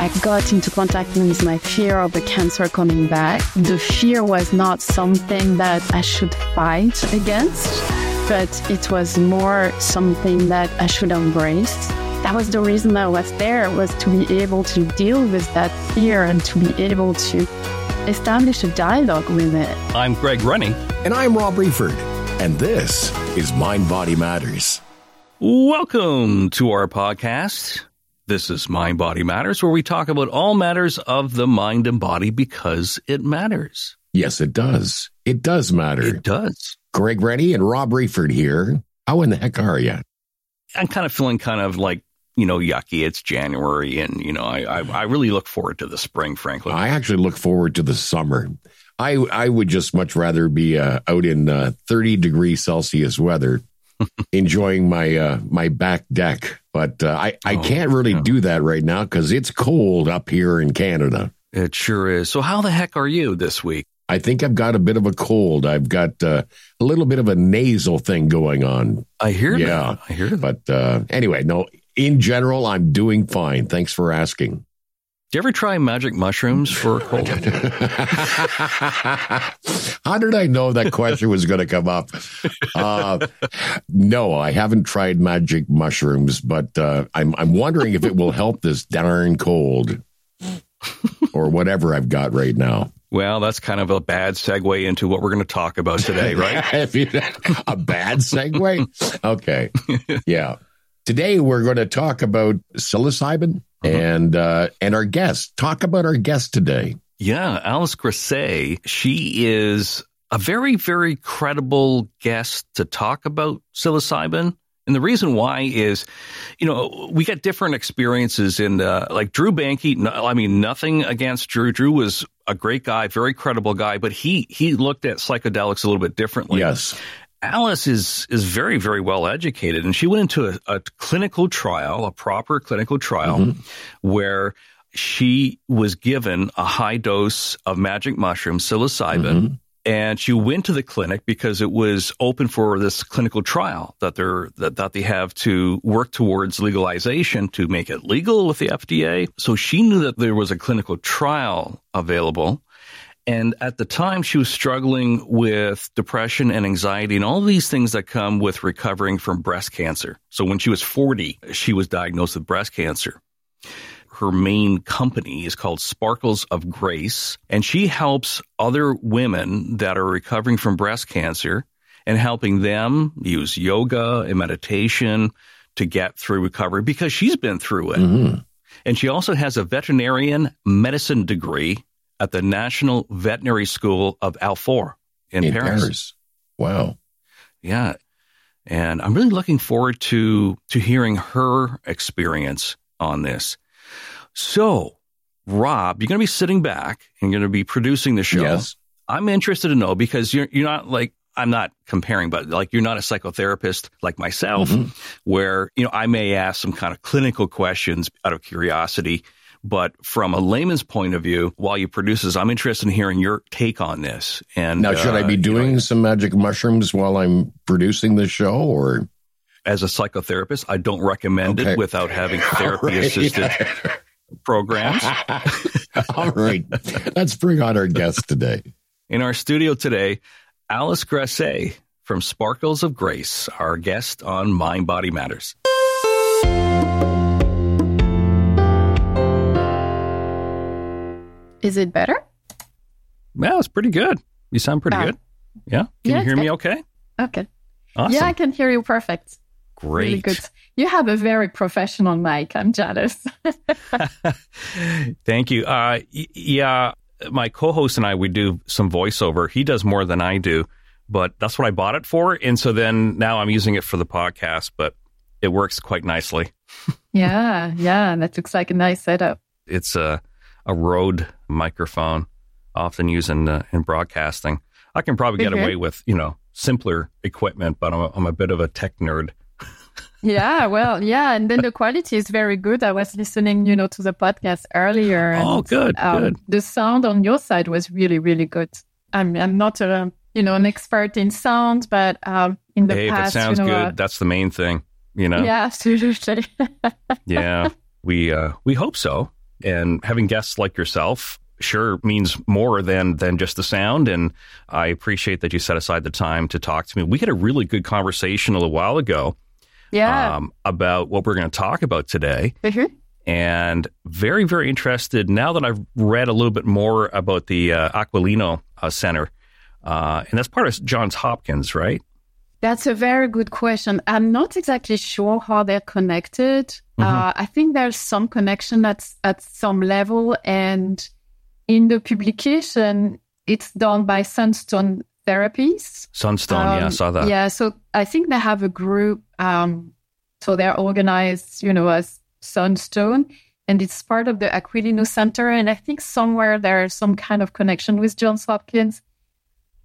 I got into contact with my fear of the cancer coming back. The fear was not something that I should fight against, but it was more something that I should embrace. That was the reason I was there was to be able to deal with that fear and to be able to establish a dialogue with it. I'm Greg Rennie. And I'm Rob Wreford. And this is Mind Body Matters. Welcome to our podcast. This is Mind Body Matters, where we talk about all matters of the mind and body because it matters. Yes, it does. It does matter. It does. Greg Rennie and Rob Wreford here. How in the heck are you? I'm kind of feeling kind of like you know, yucky. It's January, and you know, I, I, I really look forward to the spring. Frankly, I actually look forward to the summer. I I would just much rather be uh, out in uh, 30 degree Celsius weather, enjoying my uh, my back deck. But uh, I I oh, can't really yeah. do that right now because it's cold up here in Canada. It sure is. So how the heck are you this week? I think I've got a bit of a cold. I've got uh, a little bit of a nasal thing going on. I hear yeah, that. I hear that. But uh, anyway, no, in general, I'm doing fine. Thanks for asking. Do you ever try magic mushrooms for a cold? How did I know that question was going to come up? Uh, no, I haven't tried magic mushrooms, but uh, I'm I'm wondering if it will help this darn cold or whatever I've got right now. Well, that's kind of a bad segue into what we're going to talk about today, right? a bad segue? Okay. Yeah. Today we're going to talk about psilocybin uh-huh. and uh, and our guest. Talk about our guest today. Yeah, Alice Grasset. She is a very very credible guest to talk about psilocybin. And the reason why is, you know, we get different experiences in the, like Drew Banke. No, I mean, nothing against Drew. Drew was a great guy, very credible guy, but he, he looked at psychedelics a little bit differently. Yes. Alice is is very very well educated, and she went into a, a clinical trial, a proper clinical trial, mm-hmm. where she was given a high dose of magic mushroom psilocybin. Mm-hmm. And she went to the clinic because it was open for this clinical trial that they're that, that they have to work towards legalization to make it legal with the FDA. So she knew that there was a clinical trial available and at the time, she was struggling with depression and anxiety and all these things that come with recovering from breast cancer. So when she was 40, she was diagnosed with breast cancer. Her main company is called Sparkles of Grace, and she helps other women that are recovering from breast cancer and helping them use yoga and meditation to get through recovery because she's been through it. Mm-hmm. And she also has a veterinarian medicine degree at the National Veterinary School of Alfort in, in Paris. Paris. Wow. Yeah. And I'm really looking forward to to hearing her experience on this. So, Rob, you're going to be sitting back and you're going to be producing the show. Yes. I'm interested to know because you're you're not like I'm not comparing, but like you're not a psychotherapist like myself, mm-hmm. where you know I may ask some kind of clinical questions out of curiosity but from a layman's point of view, while you produce this, I'm interested in hearing your take on this. And now, should uh, I be doing you know, some magic mushrooms while I'm producing the show, or as a psychotherapist, I don't recommend okay. it without having therapy assisted programs. All right, let's bring on our guest today. In our studio today, Alice Grasset from Sparkles of Grace, our guest on Mind Body Matters. Is it better? Yeah, it's pretty good. You sound pretty good. Yeah. Can yeah, you hear me okay? Okay. Awesome. Yeah, I can hear you perfect. Great. Really good. You have a very professional mic. I'm jealous. Thank you. Uh, yeah, my co-host and I we do some voiceover. He does more than I do, but that's what I bought it for. And so then now I'm using it for the podcast, but it works quite nicely. yeah, yeah, that looks like a nice setup. It's a a Rode microphone, often used in, uh, in broadcasting. I can probably get mm-hmm. away with, you know, simpler equipment, but I'm a, I'm a bit of a tech nerd. yeah, well, yeah, and then the quality is very good. I was listening, you know, to the podcast earlier. And, oh, good, um, good. The sound on your side was really, really good. I'm, I'm not a, you know, an expert in sound, but um, in the hey, past, if it sounds you know, good, uh, that's the main thing, you know. Yeah, absolutely. yeah, we uh, we hope so. And having guests like yourself sure means more than than just the sound. And I appreciate that you set aside the time to talk to me. We had a really good conversation a little while ago. Yeah. Um, about what we're going to talk about today. Mm-hmm. And very, very interested now that I've read a little bit more about the uh, Aquilino uh, Center. Uh, and that's part of Johns Hopkins, right? That's a very good question. I'm not exactly sure how they're connected. Mm-hmm. Uh, I think there's some connection at, at some level. And in the publication, it's done by Sunstone Therapies. Sunstone, yeah, I Um, saw that. Yeah, so I think they have a group. Um, so they're organized, you know, as Sunstone, and it's part of the Aquilino Center. And I think somewhere there's some kind of connection with Johns Hopkins.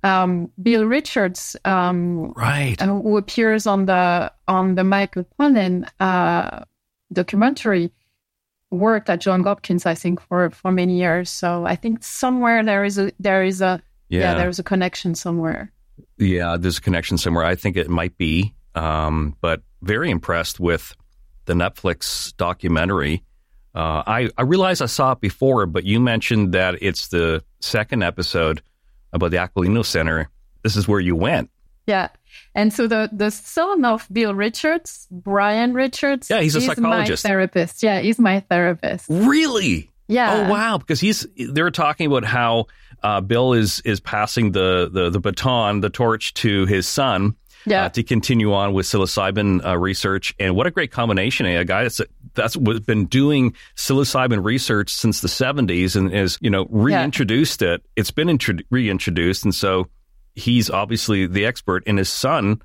Um, Bill Richards, um, Right. uh, who appears on the on the Michael Pollan uh, documentary, worked at Johns Hopkins, I think, for for many years. So I think somewhere there is a there is a yeah, Yeah. there's a connection somewhere. Yeah, there's a connection somewhere. I think it might be, um, but very impressed with the Netflix documentary. Uh, I I realize I saw it before, but you mentioned that it's the second episode about the Aquilino Center. This is where you went. Yeah. And so the, the son of Bill Richards, Brian Richards, Yeah, he's a is psychologist. my therapist. Yeah, he's my therapist. Really? Yeah. Oh wow! Because he's they're talking about how uh, Bill is is passing the, the the baton, the torch to his son. Yeah. Uh, to continue on with psilocybin uh, research, and what a great combination! eh? A guy that's that's was been doing psilocybin research since the '70s, and has, you know reintroduced it. It's been intro- reintroduced, and so he's obviously the expert, and his son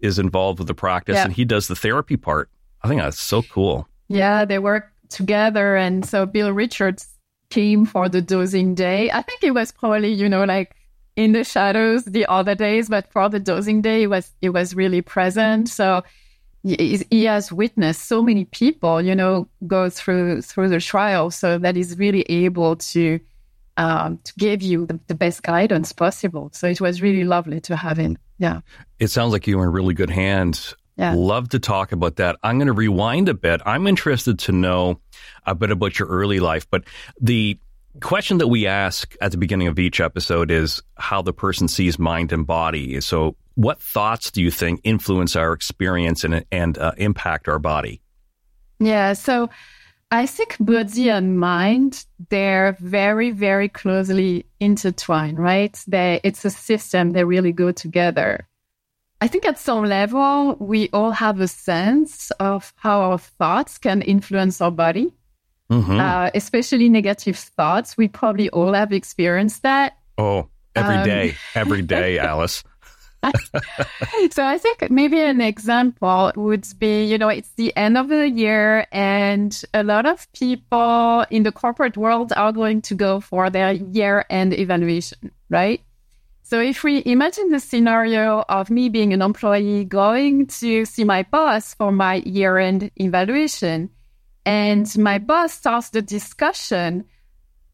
is involved with the practice, Yeah. and he does the therapy part. I think that's so cool. Yeah, they work together. And so Bill Richards came for the dosing day. I think it was probably, you know, like in the shadows the other days, but for the dosing day, it was, it was really present. So he, has witnessed so many people, you know, go through, through the trial. So that he's really able to, um, to give you the, the best guidance possible. So it was really lovely to have him. Yeah. It sounds like you were in really good hands. Yeah. Love to talk about that. I'm going to rewind a bit. I'm interested to know a bit about your early life, but the question that we ask at the beginning of each episode is how the person sees mind and body. So, what thoughts do you think influence our experience and, and uh, impact our body? Yeah, so I think body and mind, they're very, very closely intertwined, right? They, it's a system, they really go together. I think at some level, we all have a sense of how our thoughts can influence our body, Mhm. uh, especially negative thoughts. We probably all have experienced that. oh, every um, day, every day, Alice. so I think maybe an example would be, you know, it's the end of the year and a lot of people in the corporate world are going to go for their year end evaluation, right? So if we imagine the scenario of me being an employee going to see my boss for my year end evaluation and my boss starts the discussion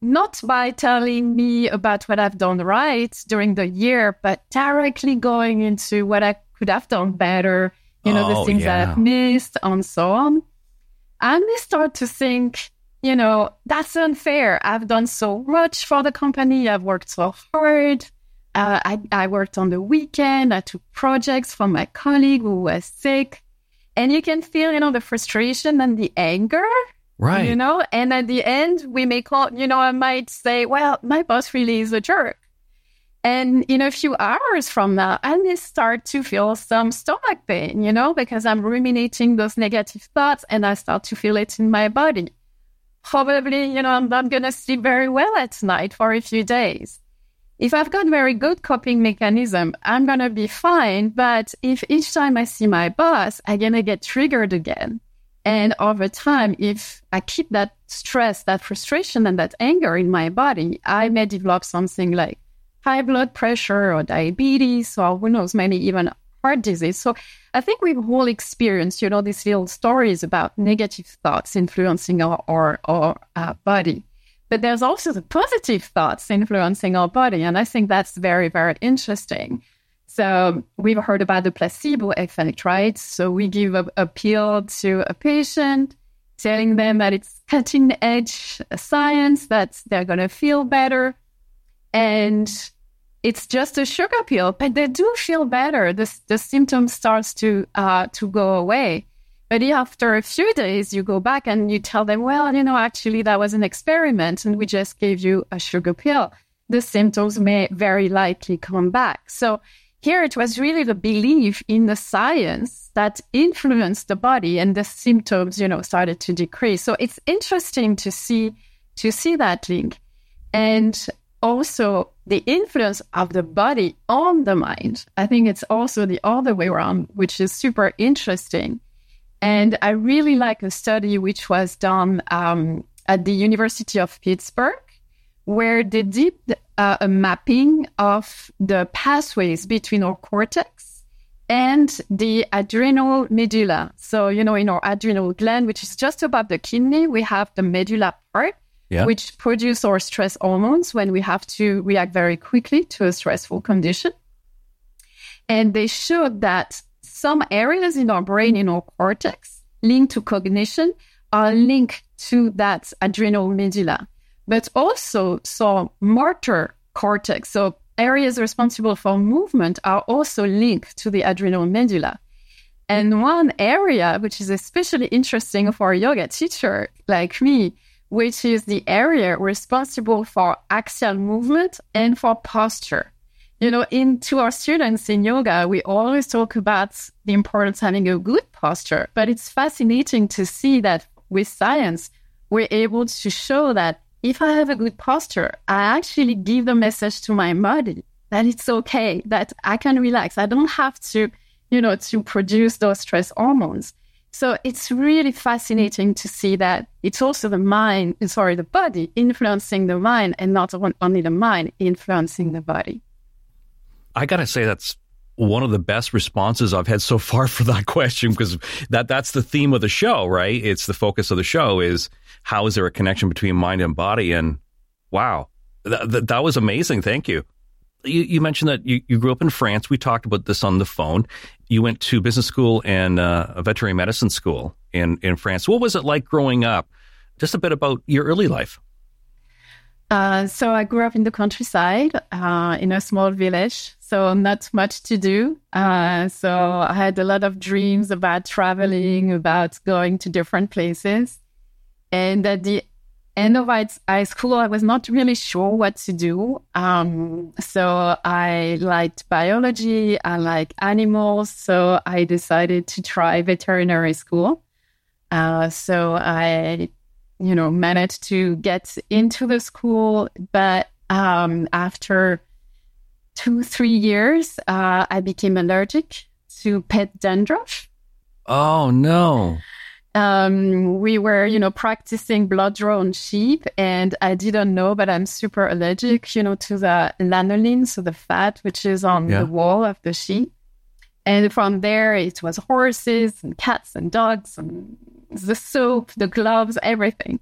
not by telling me about what I've done right during the year, but directly going into what I could have done better, you know, Oh, the things that. I've missed and so on. I may start to think, you know, that's unfair. I've done so much for the company. I've worked so hard. Uh, I, I worked on the weekend. I took projects from my colleague who was sick. And you can feel, you know, the frustration and the anger Right. you know and at the end we may call you know i might say well my boss really is a jerk and in a few hours from now i may start to feel some stomach pain you know because i'm ruminating those negative thoughts and i start to feel it in my body probably you know i'm not going to sleep very well at night for a few days if I've got very good coping mechanism, I'm gonna be fine. But if each time I see my boss, I'm gonna get triggered again. And over time, if I keep that stress, that frustration, and that anger in my body, I may develop something like high blood pressure or diabetes, or who knows, maybe even heart disease. So I think we've all experienced, you know, these little stories about negative thoughts influencing our, our, our uh, body. But there's also the positive thoughts influencing our body. And I think that's very, very interesting. So we've heard about the placebo effect, right? So we give a, a pill to a patient, telling them that it's cutting edge science, that they're going to feel better. And it's just a sugar pill, but they do feel better. The, the symptoms starts to, uh, to go away. But after a few days, you go back and you tell them, well, you know, actually that was an experiment and we just gave you a sugar pill. The symptoms may very likely come back. So here it was really the belief in the science that influenced the body and the symptoms, you know, started to decrease. So it's interesting to see to see that link. And also the influence of the body on the mind. I think it's also the other way around, which is super interesting. And I really like a study which was done um, at the University of Pittsburgh where they did uh, a mapping of the pathways between our cortex and the adrenal medulla. So, you know, in our adrenal gland, which is just above the kidney, we have the medulla part, yeah. which produce our stress hormones when we have to react very quickly to a stressful condition. And they showed that some areas in our brain, in our cortex, linked to cognition, are linked to that adrenal medulla but also some motor cortex. So areas responsible for movement are also linked to the adrenal medulla. And one area which is especially interesting for a yoga teacher like me, which is the area responsible for axial movement and for posture. You know, in to our students in yoga, we always talk about the importance of having a good posture, but it's fascinating to see that with science, we're able to show that if I have a good posture, I actually give the message to my body that it's okay, that I can relax. I don't have to, you know, to produce those stress hormones. So it's really fascinating to see that it's also the mind, sorry, the body influencing the mind and not only the mind influencing the body. I got to say, that's one of the best responses I've had so far for that question because that that's the theme of the show, right? It's the focus of the show is how is there a connection between mind and body? And wow, th- th- that was amazing. Thank you. You, you mentioned that you, you, grew up in France. We talked about this on the phone. You went to business school and uh, a veterinary medicine school in, in France. What was it like growing up? Just a bit about your early life. Uh, so I grew up in the countryside, uh, in a small village. So not much to do. Uh, so I had a lot of dreams about traveling, about going to different places. And at the end of high school, I was not really sure what to do. Um, so I liked biology, I like animals. So I decided to try veterinary school. Uh, so I, you know, managed to get into the school. But um, after two, three years, uh, I became allergic to pet dandruff. Oh, no um, we were, you know, practicing blood draw on sheep, and I didn't know, but I'm super allergic, you know, to the lanolin, so the fat which is on yeah. the wall of the sheep. And from there, it was horses and cats and dogs and the soap, the gloves, everything.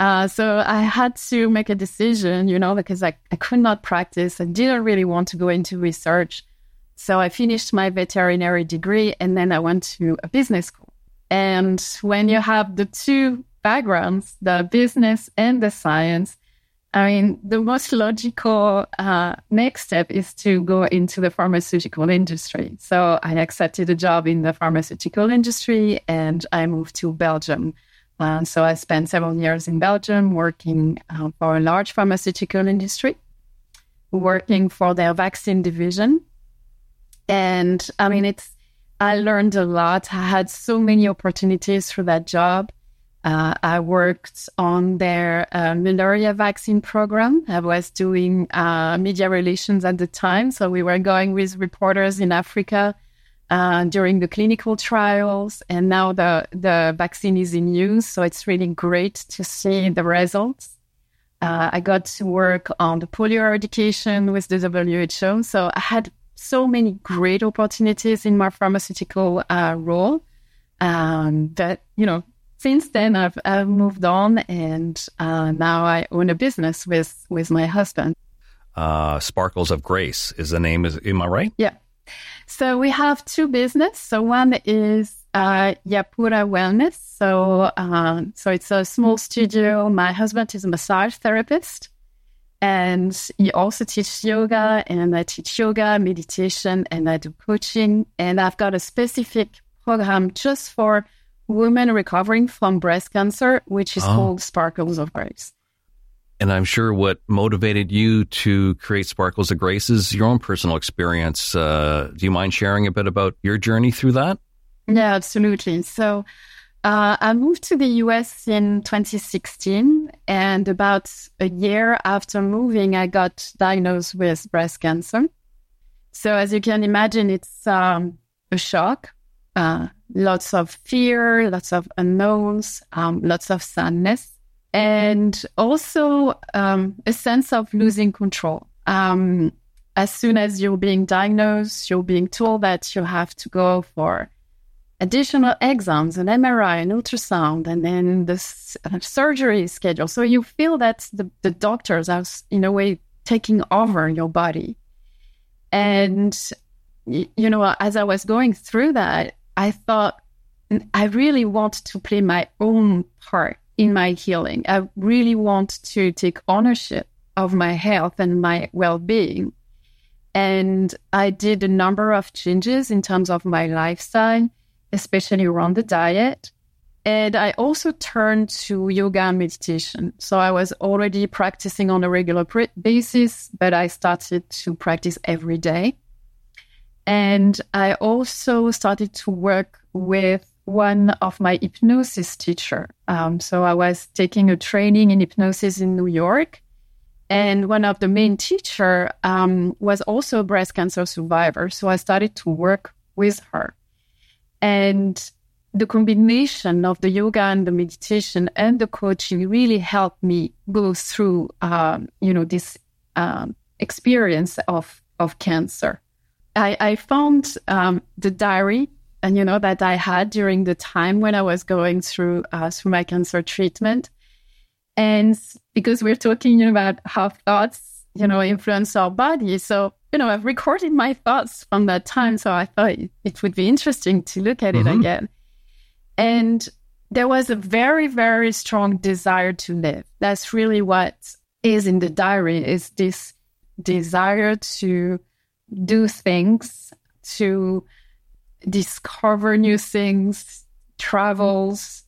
Uh, so I had to make a decision, you know, because I, I could not practice. I didn't really want to go into research. So I finished my veterinary degree and then I went to a business school. And when you have the two backgrounds, the business and the science, I mean, the most logical uh, next step is to go into the pharmaceutical industry. So I accepted a job in the pharmaceutical industry and I moved to Belgium. Uh, so I spent several years in Belgium working uh, for a large pharmaceutical industry, working for their vaccine division. And I mean, it's I learned a lot. I had so many opportunities for that job. Uh, I worked on their uh, malaria vaccine program. I was doing uh, media relations at the time. So we were going with reporters in Africa uh, during the clinical trials. And now the, the vaccine is in use. So it's really great to see the results. Uh, I got to work on the polio eradication with the WHO. So I had so many great opportunities in my pharmaceutical uh, role um, that, you know, since then I've, I've moved on and uh, now I own a business with, with my husband. Uh, Sparkles of Grace is the name. Is am I right? Yeah. So we have two business. So one is uh, Yapura Wellness. So, uh, so it's a small studio. My husband is a massage therapist, and he also teaches yoga. And I teach yoga, meditation, and I do coaching. And I've got a specific program just for women recovering from breast cancer, which is oh. called Sparkles of Grace. And I'm sure what motivated you to create Sparkles of Grace is your own personal experience. Uh, do you mind sharing a bit about your journey through that? Yeah, absolutely. So uh, I moved to the US in 2016, and about a year after moving, I got diagnosed with breast cancer. So, as you can imagine, it's um, a shock. Uh, lots of fear, lots of unknowns, um, lots of sadness and also um, a sense of losing control. Um, as soon as you're being diagnosed, you're being told that you have to go for additional exams, an MRI, an ultrasound, and then the uh, surgery schedule. So you feel that the, the doctors are, in a way, taking over your body. And, you know, as I was going through that, I thought, I really want to play my own part in my healing. I really want to take ownership of my health and my well being. And I did a number of changes in terms of my lifestyle, especially around the diet. And I also turned to yoga and meditation. So I was already practicing on a regular basis, but I started to practice every day. And I also started to work with one of my hypnosis teacher. Um, so I was taking a training in hypnosis in New York, and one of the main teacher um, was also a breast cancer survivor. So I started to work with her, and the combination of the yoga and the meditation and the coaching really helped me go through, um, you know, this um, experience of of cancer. I, I found um, the diary and you know that I had during the time when I was going through uh, through my cancer treatment, and because we're talking about how thoughts you know influence our body, so you know I've recorded my thoughts from that time, so I thought it would be interesting to look at mm-hmm. it again, and there was a very very strong desire to live. That's really what is in the diary is this desire to do things to discover new things, travels,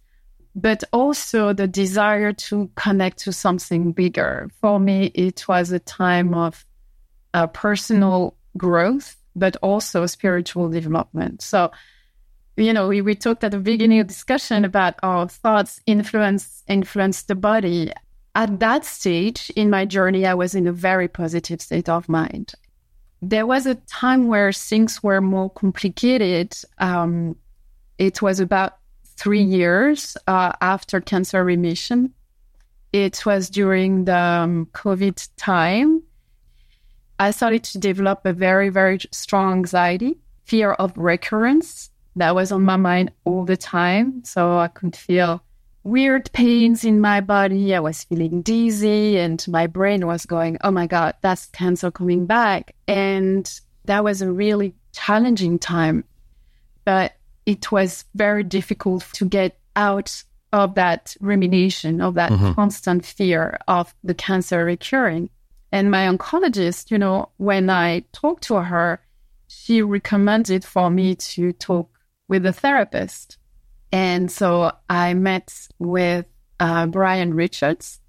but also the desire to connect to something bigger. For me, it was a time of uh, personal growth, but also spiritual development. So, you know, we, we talked at the beginning of discussion about our thoughts influence influence the body. At that stage in my journey, I was in a very positive state of mind there was a time where things were more complicated. Um, it was about three years uh, after cancer remission. It was during the um, COVID time. I started to develop a very, very strong anxiety, fear of recurrence. That was on my mind all the time. So I could feel weird pains in my body. I was feeling dizzy, and my brain was going, Oh my God, that's cancer coming back. And that was a really challenging time. But it was very difficult to get out of that rumination, of that mm-hmm. constant fear of the cancer recurring. And my oncologist, you know, when I talked to her, she recommended for me to talk with a therapist and so I met with uh, Brian Richards,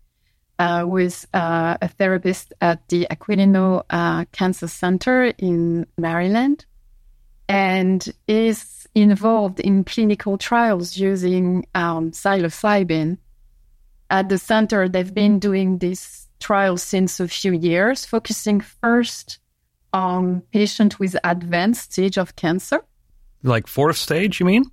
uh, who is uh, a therapist at the Aquilino uh, Cancer Center in Maryland and is involved in clinical trials using um, psilocybin. At the center, they've been doing this trial since a few years, focusing first on patients with advanced stage of cancer. Like fourth stage, you mean?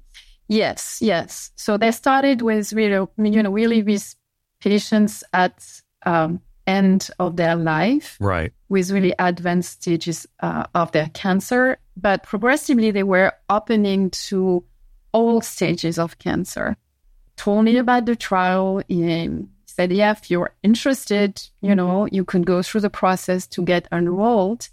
Yes, yes. So they started with really, you know, really with patients at um, end of their life, right, with really advanced stages uh, of their cancer. But progressively, they were opening to all stages of cancer. Told me about the trial. He said, "Yeah, if you're interested, you know, you can go through the process to get enrolled."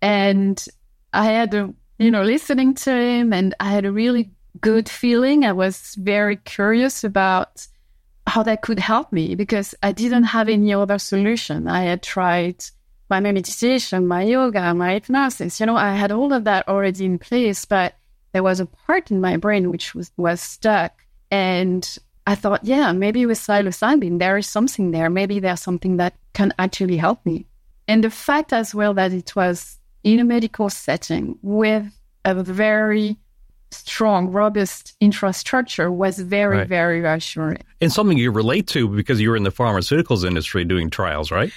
And I had a, you know, listening to him, and I had a really good feeling. I was very curious about how that could help me because I didn't have any other solution. I had tried my meditation, my yoga, my hypnosis. You know, I had all of that already in place, but there was a part in my brain which was, was stuck. And I thought, yeah, maybe with psilocybin, there is something there. Maybe there's something that can actually help me. And the fact as well that it was in a medical setting with a very strong, robust infrastructure was very, right. very reassuring. And something you relate to because you're in the pharmaceuticals industry doing trials, right?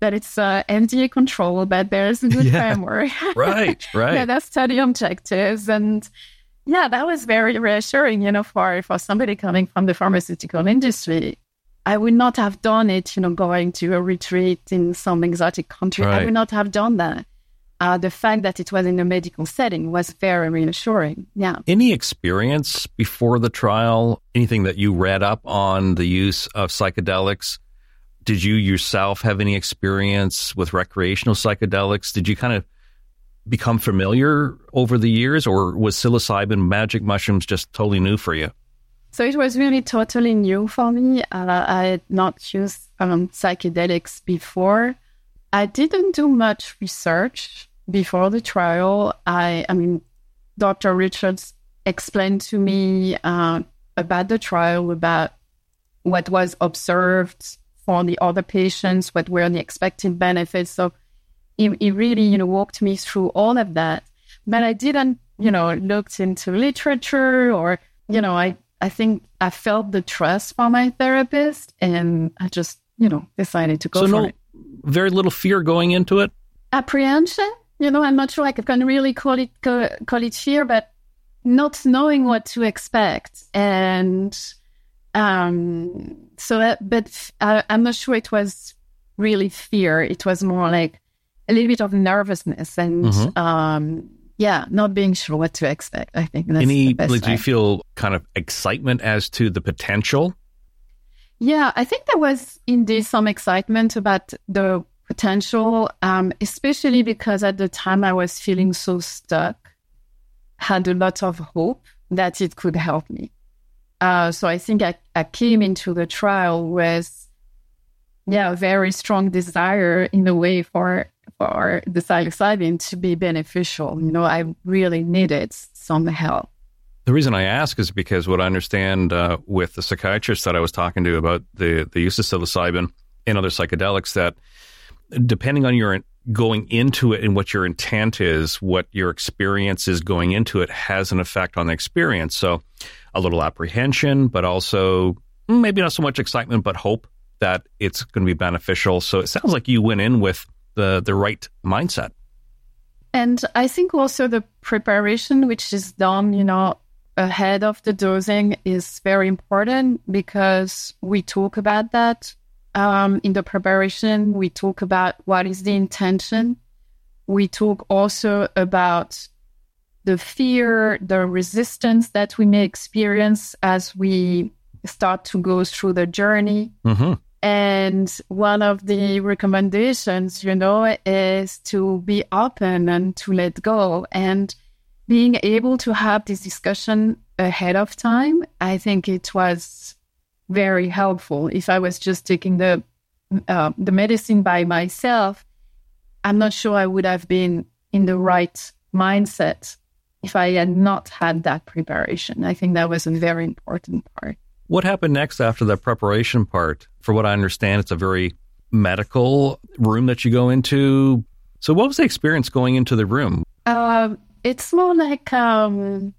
That it's uh, FDA control, but there's a good yeah. framework. right, right. yeah, that's study objectives. And yeah, that was very reassuring, you know, for, for somebody coming from the pharmaceutical industry. I would not have done it, you know, going to a retreat in some exotic country. Right. I would not have done that uh, the fact that it was in a medical setting was very reassuring. Yeah. Any experience before the trial? Anything that you read up on the use of psychedelics? Did you yourself have any experience with recreational psychedelics? Did you kind of become familiar over the years, or was psilocybin magic mushrooms just totally new for you? So it was really totally new for me. Uh, I had not used um, psychedelics before. I didn't do much research before the trial, I, I mean, Dr. Richards explained to me uh, about the trial, about what was observed for the other patients, what were the expected benefits. So he, he really, you know, walked me through all of that. But I didn't, you know, looked into literature or, you know, I, I think I felt the trust from my therapist and I just, you know, decided to go so no, it. Very little fear going into it? Apprehension? You know, I'm not sure I can really call it call it fear, but not knowing what to expect, and um, so that, but I, I'm not sure it was really fear. It was more like a little bit of nervousness and mm-hmm. um, yeah, not being sure what to expect. I think that's any. Like, do you feel kind of excitement as to the potential? Yeah, I think there was indeed some excitement about the potential, um, especially because at the time I was feeling so stuck, had a lot of hope that it could help me. Uh, so I think I, I came into the trial with, yeah, a very strong desire in a way for for the psilocybin to be beneficial. You know, I really needed some help. The reason I ask is because what I understand uh, with the psychiatrist that I was talking to about the the use of psilocybin and other psychedelics that depending on your going into it and what your intent is, what your experience is going into it has an effect on the experience. So a little apprehension, but also maybe not so much excitement, but hope that it's going to be beneficial. So it sounds like you went in with the, the right mindset. And I think also the preparation, which is done, you know, ahead of the dosing is very important because we talk about that um, in the preparation, we talk about what is the intention. We talk also about the fear, the resistance that we may experience as we start to go through the journey. Mm-hmm. And one of the recommendations, you know, is to be open and to let go. And being able to have this discussion ahead of time, I think it was very helpful. If I was just taking the uh, the medicine by myself, I'm not sure I would have been in the right mindset if I had not had that preparation. I think that was a very important part. What happened next after the preparation part? For what I understand, it's a very medical room that you go into. So, what was the experience going into the room? Uh, it's more like um,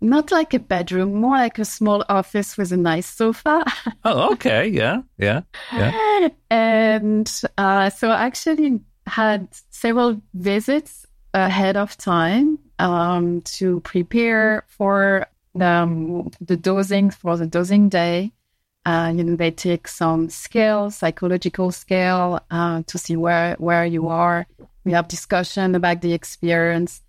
not like a bedroom, more like a small office with a nice sofa. oh, okay. Yeah. Yeah. Yeah. And uh, so I actually had several visits ahead of time um, to prepare for the, um, the dosing for the dosing day. Uh, you know, they take some scale, psychological scale, uh, to see where where you are. We have discussion about the experience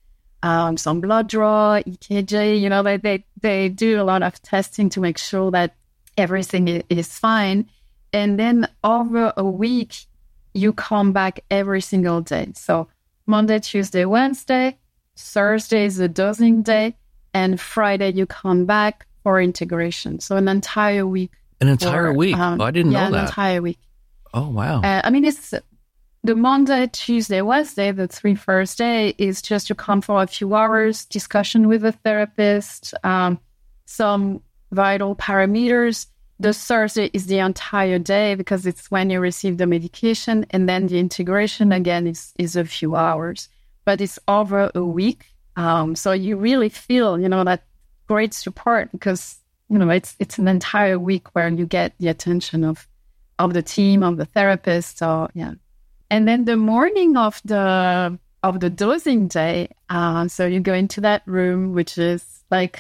um, some blood draw, EKG. You know, they, they they do a lot of testing to make sure that everything is fine. And then over a week, you come back every single day. So Monday, Tuesday, Wednesday, Thursday is the dosing day, and Friday you come back for integration. So an entire week. An entire for, week. um, oh, I didn't yeah, know an entire week. oh wow. Uh, I mean, it's the Monday, Tuesday, Wednesday, the three first day is just to come for a few hours, discussion with a therapist, um, some vital parameters. The Thursday is the entire day because it's when you receive the medication, and then the integration again is is a few hours, but it's over a week. Um, so you really feel, you know, that great support because you know it's it's an entire week where you get the attention of of the team of the therapist. So yeah, and then the morning of the of the dosing day, uh, so you go into that room, which is like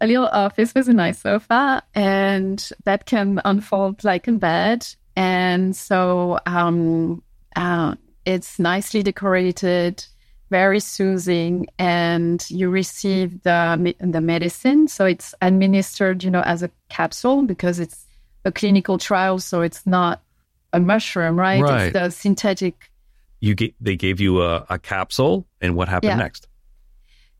a little office with a nice sofa, and that can unfold like a bed. And so um, uh, it's nicely decorated, very soothing, and you receive the the medicine. So it's administered, you know, as a capsule because it's a clinical trial, so it's not a mushroom, right? Right. It's the synthetic You ga- they gave you a, a capsule, and what happened Yeah. next?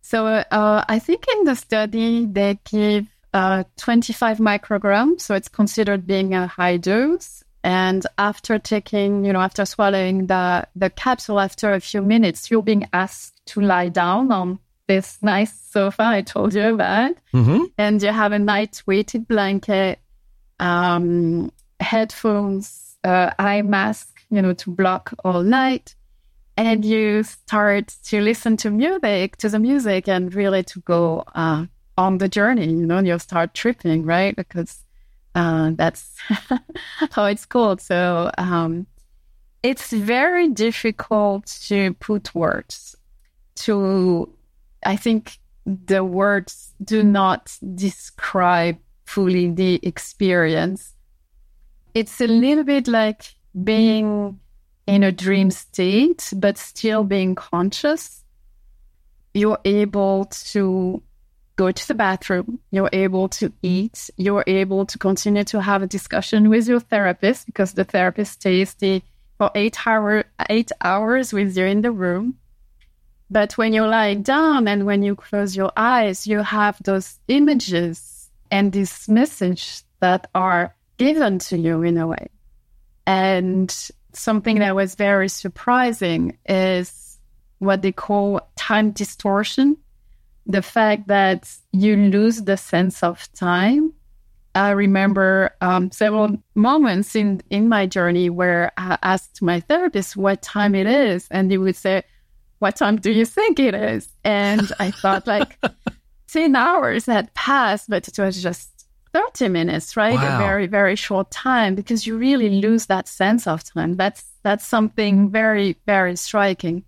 So uh, I think in the study they give uh, 25 micrograms, so it's considered being a high dose. And after taking, you know, after swallowing the the capsule, after a few minutes, you're being asked to lie down on this nice sofa I told you about, Mm-hmm. and you have a night weighted blanket, um, headphones, uh, eye mask, you know, to block all night. And you start to listen to music to the music and really to go uh, on the journey you know you start tripping right? Because uh, that's how it's called. So um, it's very difficult to put words to i think the words do not describe fully the experience it's a little bit like being in a dream state, but still being conscious, you're able to go to the bathroom, you're able to eat, you're able to continue to have a discussion with your therapist because the therapist stays the, for eight hour eight hours with you in the room. But when you lie down and when you close your eyes, you have those images and this message that are given to you in a way. And something that was very surprising is what they call time distortion. The fact that you lose the sense of time. I remember um, several moments in, in my journey where I asked my therapist what time it is, and he would say, What time do you think it is? And I thought, like, 10 hours had passed, but it was just 30 minutes, right? Wow. A very, very short time because you really lose that sense of time. That's that's something very, very striking.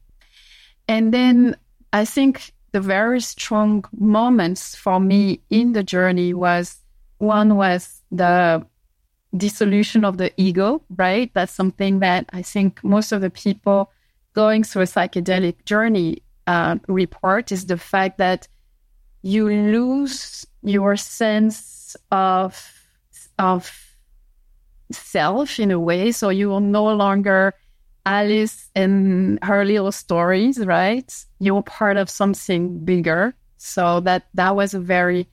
And then I think the very strong moments for me in the journey was one was the dissolution of the ego, right? That's something that I think most of the people going through a psychedelic journey uh, report is the fact that you lose your sense of of self in a way. So you are no longer Alice and her little stories, right? You're part of something bigger. So that that was a very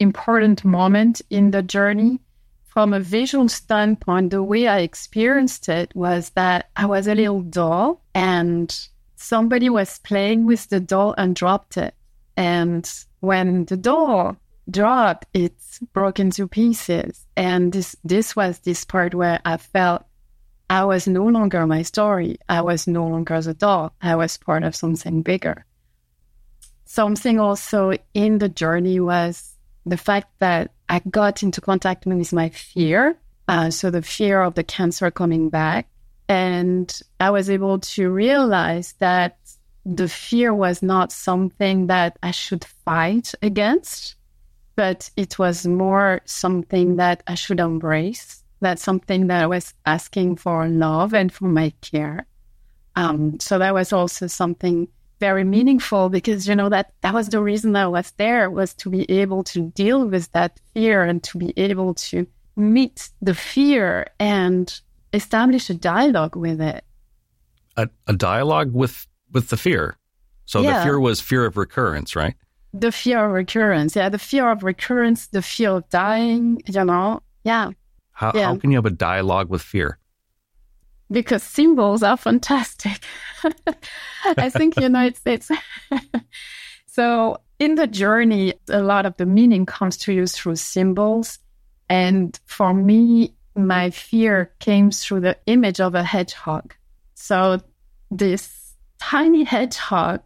important moment in the journey. From a visual standpoint, the way I experienced it was that I was a little doll and somebody was playing with the doll and dropped it. And when the doll dropped, it's broken into pieces. And this this was this part where I felt I was no longer my story. I was no longer the doll. I was part of something bigger. Something also in the journey was the fact that I got into contact with my fear. Uh, so the fear of the cancer coming back. And I was able to realize that the fear was not something that I should fight against, but it was more something that I should embrace. That's something that I was asking for love and for my care. Um, so that was also something very meaningful because you know that that was the reason I was there was to be able to deal with that fear and to be able to meet the fear and establish a dialogue with it. A, a dialogue with with the fear. So the fear was fear of recurrence, right? The fear of recurrence. Yeah, the fear of recurrence, the fear of dying, you know. Yeah. How, Yeah. how can you have a dialogue with fear? because symbols are fantastic. I think, you know, it's, it's so in the journey, a lot of the meaning comes to you through symbols. And for me, my fear came through the image of a hedgehog. So this tiny hedgehog,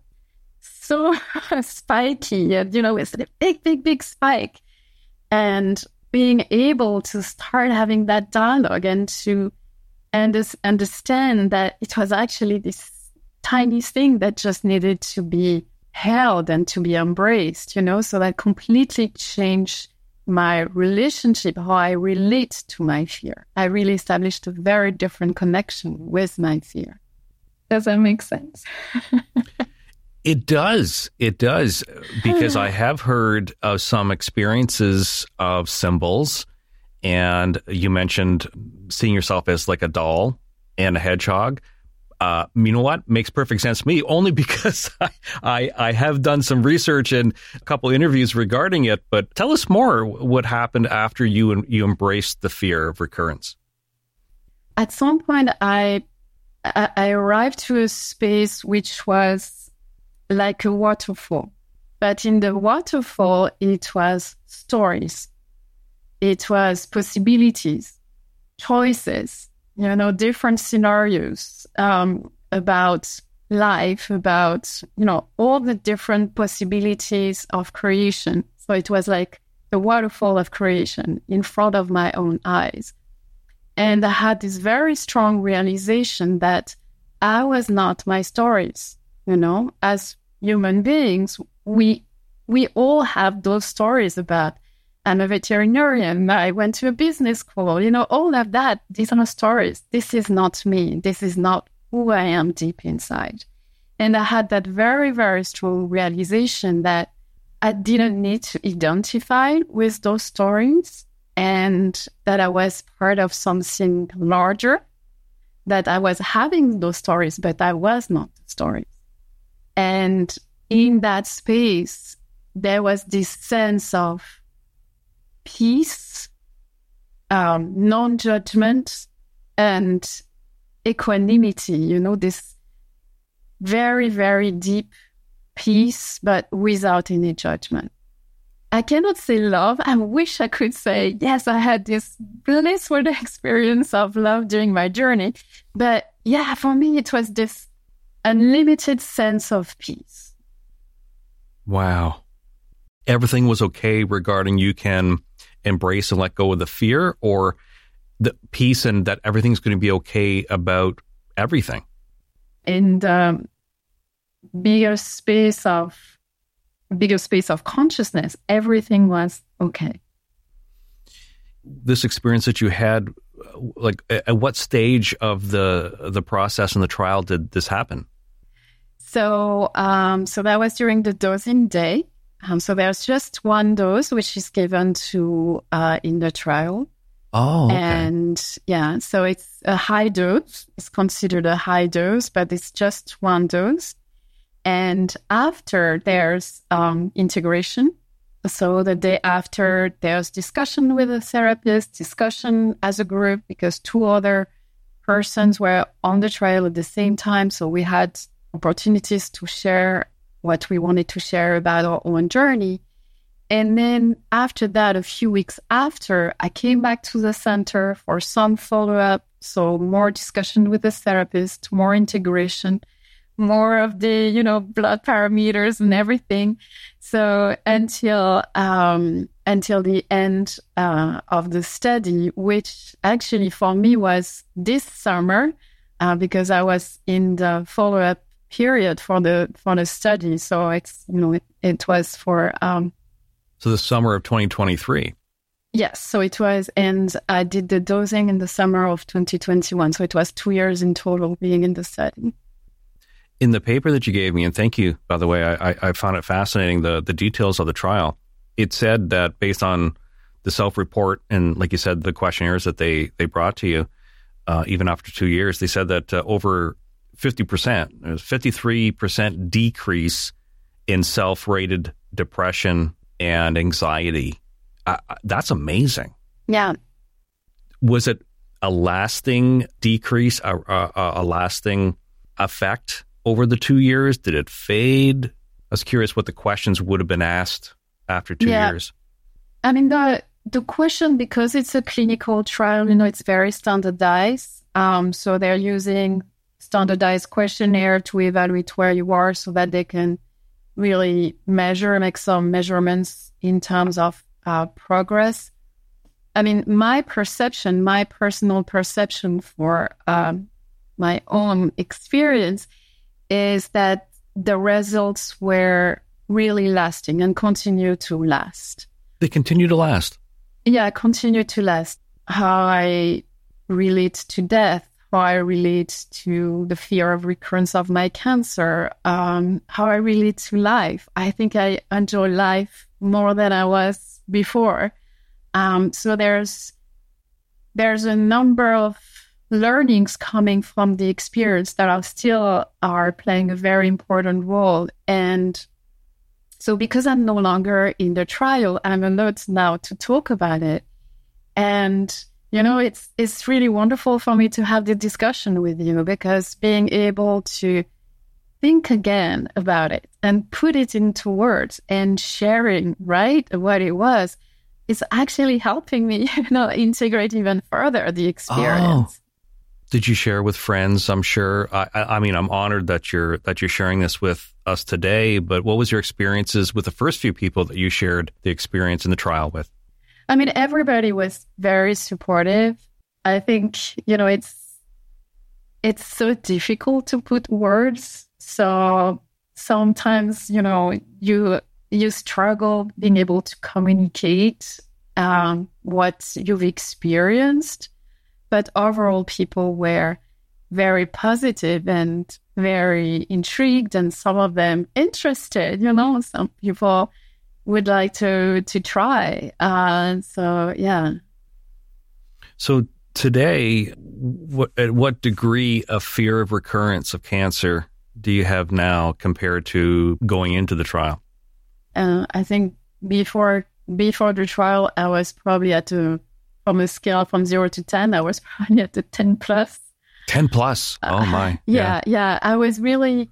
so spiky, and, you know, it's a big, big, big spike. And being able to start having that dialogue and to and understand that it was actually this tiny thing that just needed to be held and to be embraced, you know, so that completely changed my relationship, how I relate to my fear. I really established a very different connection with my fear. Does that make sense? It does. It does. Because I have heard of some experiences of symbols, and you mentioned seeing yourself as like a doll and a hedgehog. Uh, you know what? Makes perfect sense to me, only because I, I, I have done some research and a couple interviews regarding it. But tell us more what happened after you you embraced the fear of recurrence. At some point, I I I arrived to a space which was like a waterfall. But in the waterfall, it was stories. It was possibilities, choices, you know, different scenarios um, about life, about, you know, all the different possibilities of creation. So it was like the waterfall of creation in front of my own eyes. And I had this very strong realization that I was not my stories. You know, as human beings, we we all have those stories about I'm a veterinarian, I went to a business school, you know, all of that. These are stories. This is not me. This is not who I am deep inside. And I had that very, very strong realization that I didn't need to identify with those stories and that I was part of something larger, that I was having those stories, but I was not the stories. And in that space, there was this sense of peace, um, non judgment, and equanimity, you know, this very, very deep peace, but without any judgment. I cannot say love. I wish I could say, yes, I had this blissful experience of love during my journey. But yeah, for me, it was this unlimited sense of peace. Wow. Everything was okay regarding you can embrace and let go of the fear or the peace and that everything's going to be okay about everything. And um, bigger space of bigger space of consciousness, everything was okay. This experience that you had, like at what stage of the the process and the trial did this happen? So, um, so that was during the dosing day. Um, so there's just one dose which is given to uh, in the trial. Oh, okay. And yeah, so it's a high dose. It's considered a high dose, but it's just one dose. And after there's um, integration. So the day after there's discussion with a therapist, discussion as a group because two other persons were on the trial at the same time. So we had opportunities to share what we wanted to share about our own journey. And then after that, a few weeks after, I came back to the center for some follow up. So more discussion with the therapist, more integration, more of the, you know, blood parameters and everything. So until, um, until the end uh, of the study, which actually for me was this summer, uh, because I was in the follow up period for the for the study. So it's you know it, it was for um, so the summer of 2023. Yes, so it was, and I did the dosing in the summer of 2021. So it was two years in total being in the study. In the paper that you gave me, and thank you, by the way, I, I found it fascinating the the details of the trial. It said that based on the self report and, like you said, the questionnaires that they they brought to you, uh, even after two years, they said that uh, over 50%, 53% decrease in self rated depression and anxiety. Uh, that's amazing. Yeah. Was it a lasting decrease, a, a, a lasting effect over the two years? Did it fade? I was curious what the questions would have been asked after two yeah. years. I mean, the the question because it's a clinical trial, you know, it's very standardized. Um, so they're using standardized questionnaire to evaluate where you are, so that they can really measure, make some measurements in terms of uh, progress. I mean, my perception, my personal perception for um, my own experience is that the results were really lasting and continue to last. They continue to last. Yeah, continue to last. How I relate to death, how I relate to the fear of recurrence of my cancer, um, how I relate to life. I think I enjoy life more than I was before. Um, so there's there's a number of learnings coming from the experience that are still are playing a very important role. And so because I'm no longer in the trial, I'm allowed now to talk about it. And you know, it's it's really wonderful for me to have this discussion with you because being able to think again about it and put it into words and sharing right what it was is actually helping me, you know, integrate even further the experience. Oh. Did you share with friends? I'm sure. I, I mean, I'm honored that you're that you're sharing this with us today. But what was your experiences with the first few people that you shared the experience in the trial with? I mean, everybody was very supportive. I think you know it's it's so difficult to put words. So sometimes you know you you struggle being able to communicate um, what you've experienced. But overall, people were very positive and very intrigued, and some of them interested. You know, some people would like to to try. Uh, so yeah. So today, what, at what degree of fear of recurrence of cancer do you have now compared to going into the trial? Uh, I think before before the trial, I was probably at a from a scale from zero to ten. I was probably at a ten plus. Ten plus. Oh my. Uh, yeah, yeah, yeah. I was really.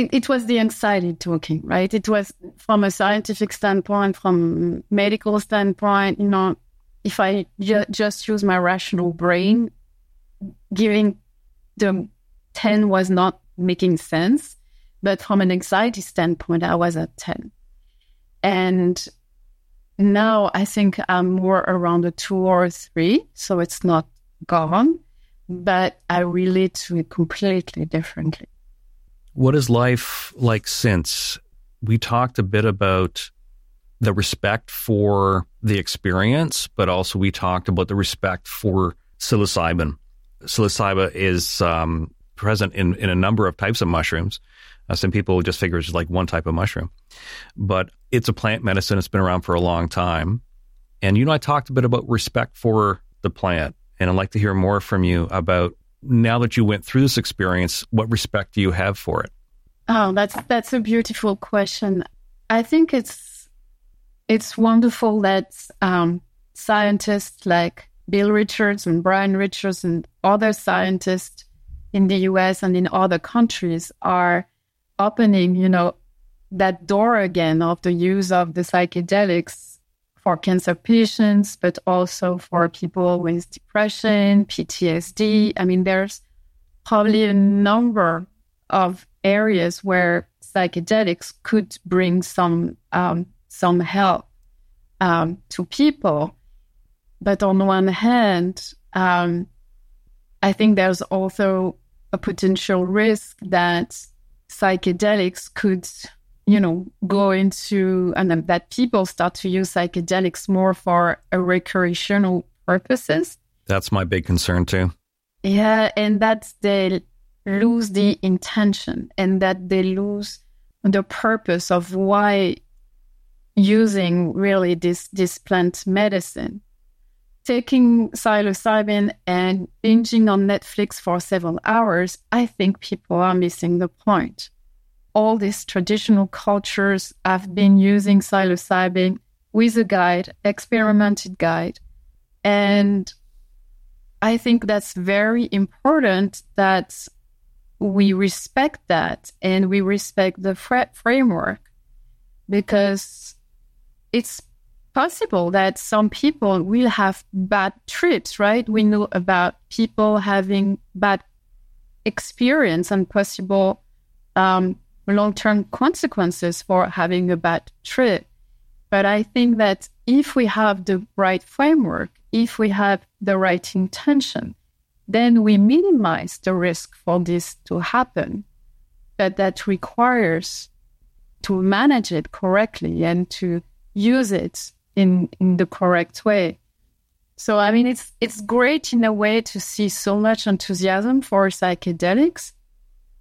It, it, was the anxiety talking, right? It was from a scientific standpoint, from medical standpoint. You know, if I ju- just use my rational brain, giving the ten was not making sense. But from an anxiety standpoint, I was at ten. And now I think I'm more around a two or three, so it's not gone, but I relate to it completely differently. What is life like since? We talked a bit about the respect for the experience, but also we talked about the respect for psilocybin. Psilocybin is um, present in, in a number of types of mushrooms. Uh, some people just figure it's like one type of mushroom, but it's a plant medicine. It's been around for a long time. And you know, I talked a bit about respect for the plant, and I'd like to hear more from you about now that you went through this experience, what respect do you have for it? Oh, that's that's a beautiful question. I think it's it's wonderful that um, scientists like Bill Richards and Brian Richards and other scientists in the US and in other countries are opening, you know, that door again of the use of the psychedelics for cancer patients, but also for people with depression, PTSD. I mean, there's probably a number of areas where psychedelics could bring some um, some help um, to people. But on one hand, um, I think there's also a potential risk that psychedelics could you know, go into and then that people start to use psychedelics more for recreational purposes. That's my big concern too. Yeah, and that they lose the intention and that they lose the purpose of why using really this this plant medicine. Taking psilocybin and binging on Netflix for several hours, I think people are missing the point all these traditional cultures have been using psilocybin with a guide, experimented guide. And I think that's very important that we respect that and we respect the framework because it's possible that some people will have bad trips, right? We know about people having bad experience and possible um, long term consequences for having a bad trip. But I think that if we have the right framework, if we have the right intention, then we minimize the risk for this to happen. But that requires to manage it correctly and to use it in, in the correct way. So I mean it's it's great in a way to see so much enthusiasm for psychedelics,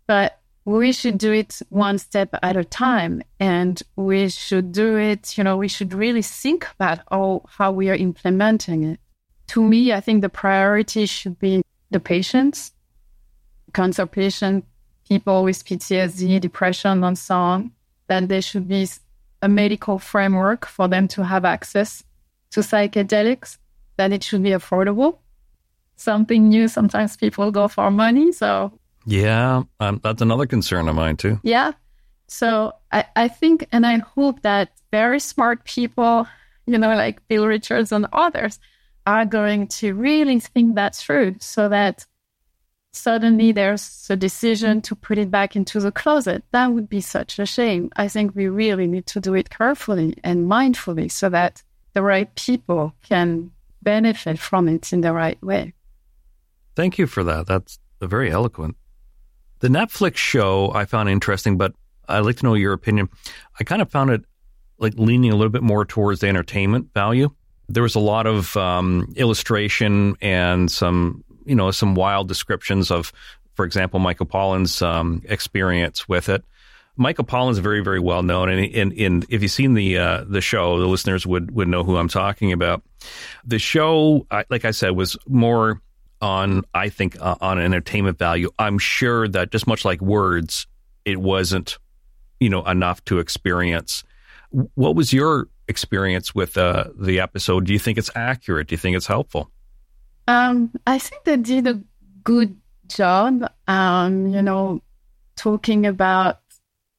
but we should do it one step at a time and we should do it, you know, we should really think about how, how we are implementing it. To me, I think the priority should be the patients, cancer patients, people with PTSD, depression, and so on, that there should be a medical framework for them to have access to psychedelics, that it should be affordable. Something new, sometimes people go for money. So yeah, um, that's another concern of mine too. Yeah. So I, I think and I hope that very smart people, you know, like Bill Richards and others, are going to really think that through so that suddenly there's a decision to put it back into the closet. That would be such a shame. I think we really need to do it carefully and mindfully so that the right people can benefit from it in the right way. Thank you for that. That's very eloquent. The Netflix show I found interesting, but I'd like to know your opinion. I kind of found it like leaning a little bit more towards the entertainment value. There was a lot of um, illustration and some, you know, some wild descriptions of, for example, Michael Pollan's um, experience with it. Michael Pollan's very, very well known, and, and if you've seen the uh, the show, the listeners would would know who I'm talking about. The show, like I said, was more on, I think, uh, on entertainment value. I'm sure that just much like words, it wasn't, you know, enough to experience. What was your experience with uh, the episode? Do you think it's accurate? Do you think it's helpful? Um, I think they did a good job. Um, you know, talking about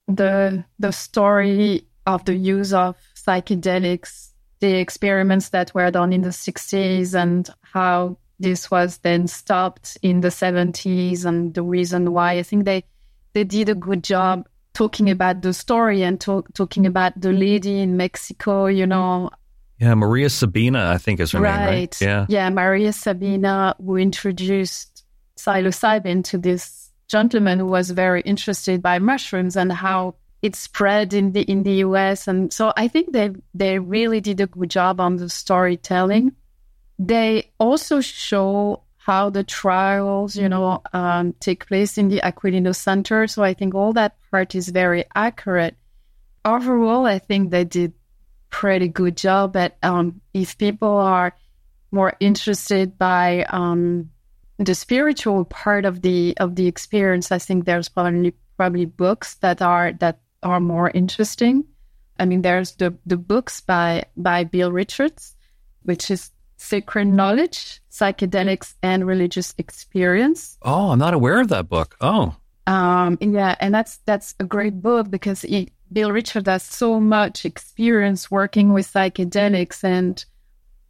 the the story of the use of psychedelics, the experiments that were done in the 60s, and how this was then stopped in the 70s and the reason why. I think they they did a good job talking about the story and talk, talking about the lady in mexico you know. Yeah maria sabina i think is her right. name right? Yeah. Yeah maria sabina who introduced psilocybin to this gentleman who was very interested by mushrooms and how it spread in the in the us and so i think they they really did a good job on the storytelling they also show how the trials, you know, um, take place in the Aquilino Center. So I think all that part is very accurate. Overall, I think they did pretty good job. But um, if people are more interested by um, the spiritual part of the of the experience, I think there's probably probably books that are that are more interesting. I mean, there's the the books by by Bill Richards, which is Sacred Knowledge, Psychedelics and Religious Experience. Oh, I'm not aware of that book. Oh. Um, yeah, and that's that's a great book because he, Bill Richard has so much experience working with psychedelics, and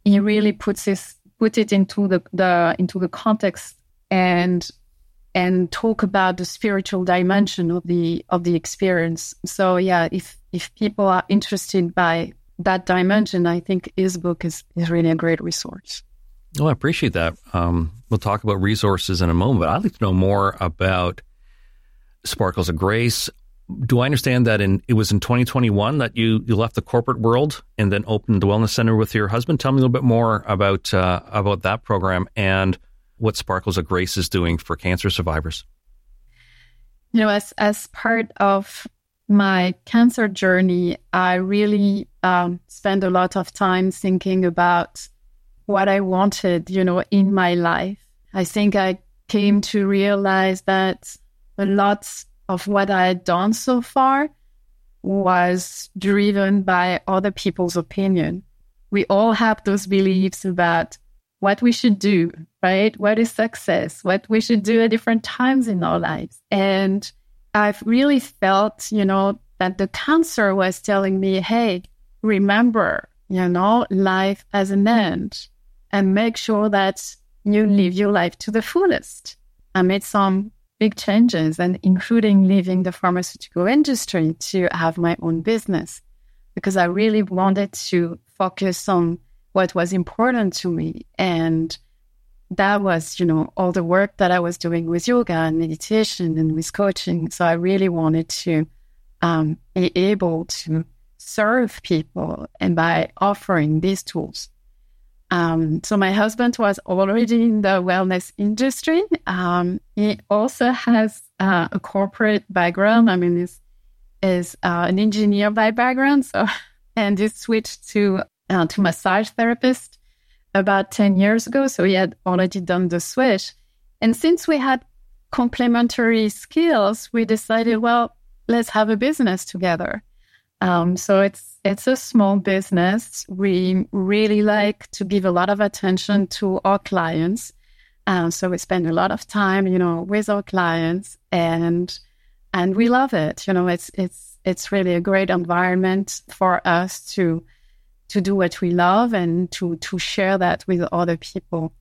he really puts his put it into the, the into the context and and talk about the spiritual dimension of the of the experience. So yeah, if if people are interested by that dimension, I think his book is, is really a great resource. Well, I appreciate that. Um, we'll talk about resources in a moment, but I'd like to know more about Sparkles of Grace. Do I understand that in it was in 2021 that you, you left the corporate world and then opened the wellness center with your husband? Tell me a little bit more about uh, about that program and what Sparkles of Grace is doing for cancer survivors. You know, as as part of my cancer journey, I really um, spent a lot of time thinking about what I wanted, you know, in my life. I think I came to realize that a lot of what I had done so far was driven by other people's opinion. We all have those beliefs about what we should do, right? What is success? What we should do at different times in our lives. And I've really felt, you know, that the cancer was telling me, hey, remember, you know, life has an end and make sure that you live your life to the fullest. I made some big changes and including leaving the pharmaceutical industry to have my own business because I really wanted to focus on what was important to me. And that was, you know, all the work that I was doing with yoga and meditation and with coaching. So I really wanted to um, be able to serve people and by offering these tools. Um, so my husband was already in the wellness industry. Um, he also has uh, a corporate background. I mean, he's is uh, an engineer by background. So, and he switched to uh, to massage therapist about ten years ago. So he had already done the switch. And since we had complementary skills, we decided, well, let's have a business together. Um, so it's it's a small business. We really like to give a lot of attention to our clients. Um, so we spend a lot of time, you know, with our clients, and and we love it. You know, it's it's it's really a great environment for us to to do what we love and to to share that with other people.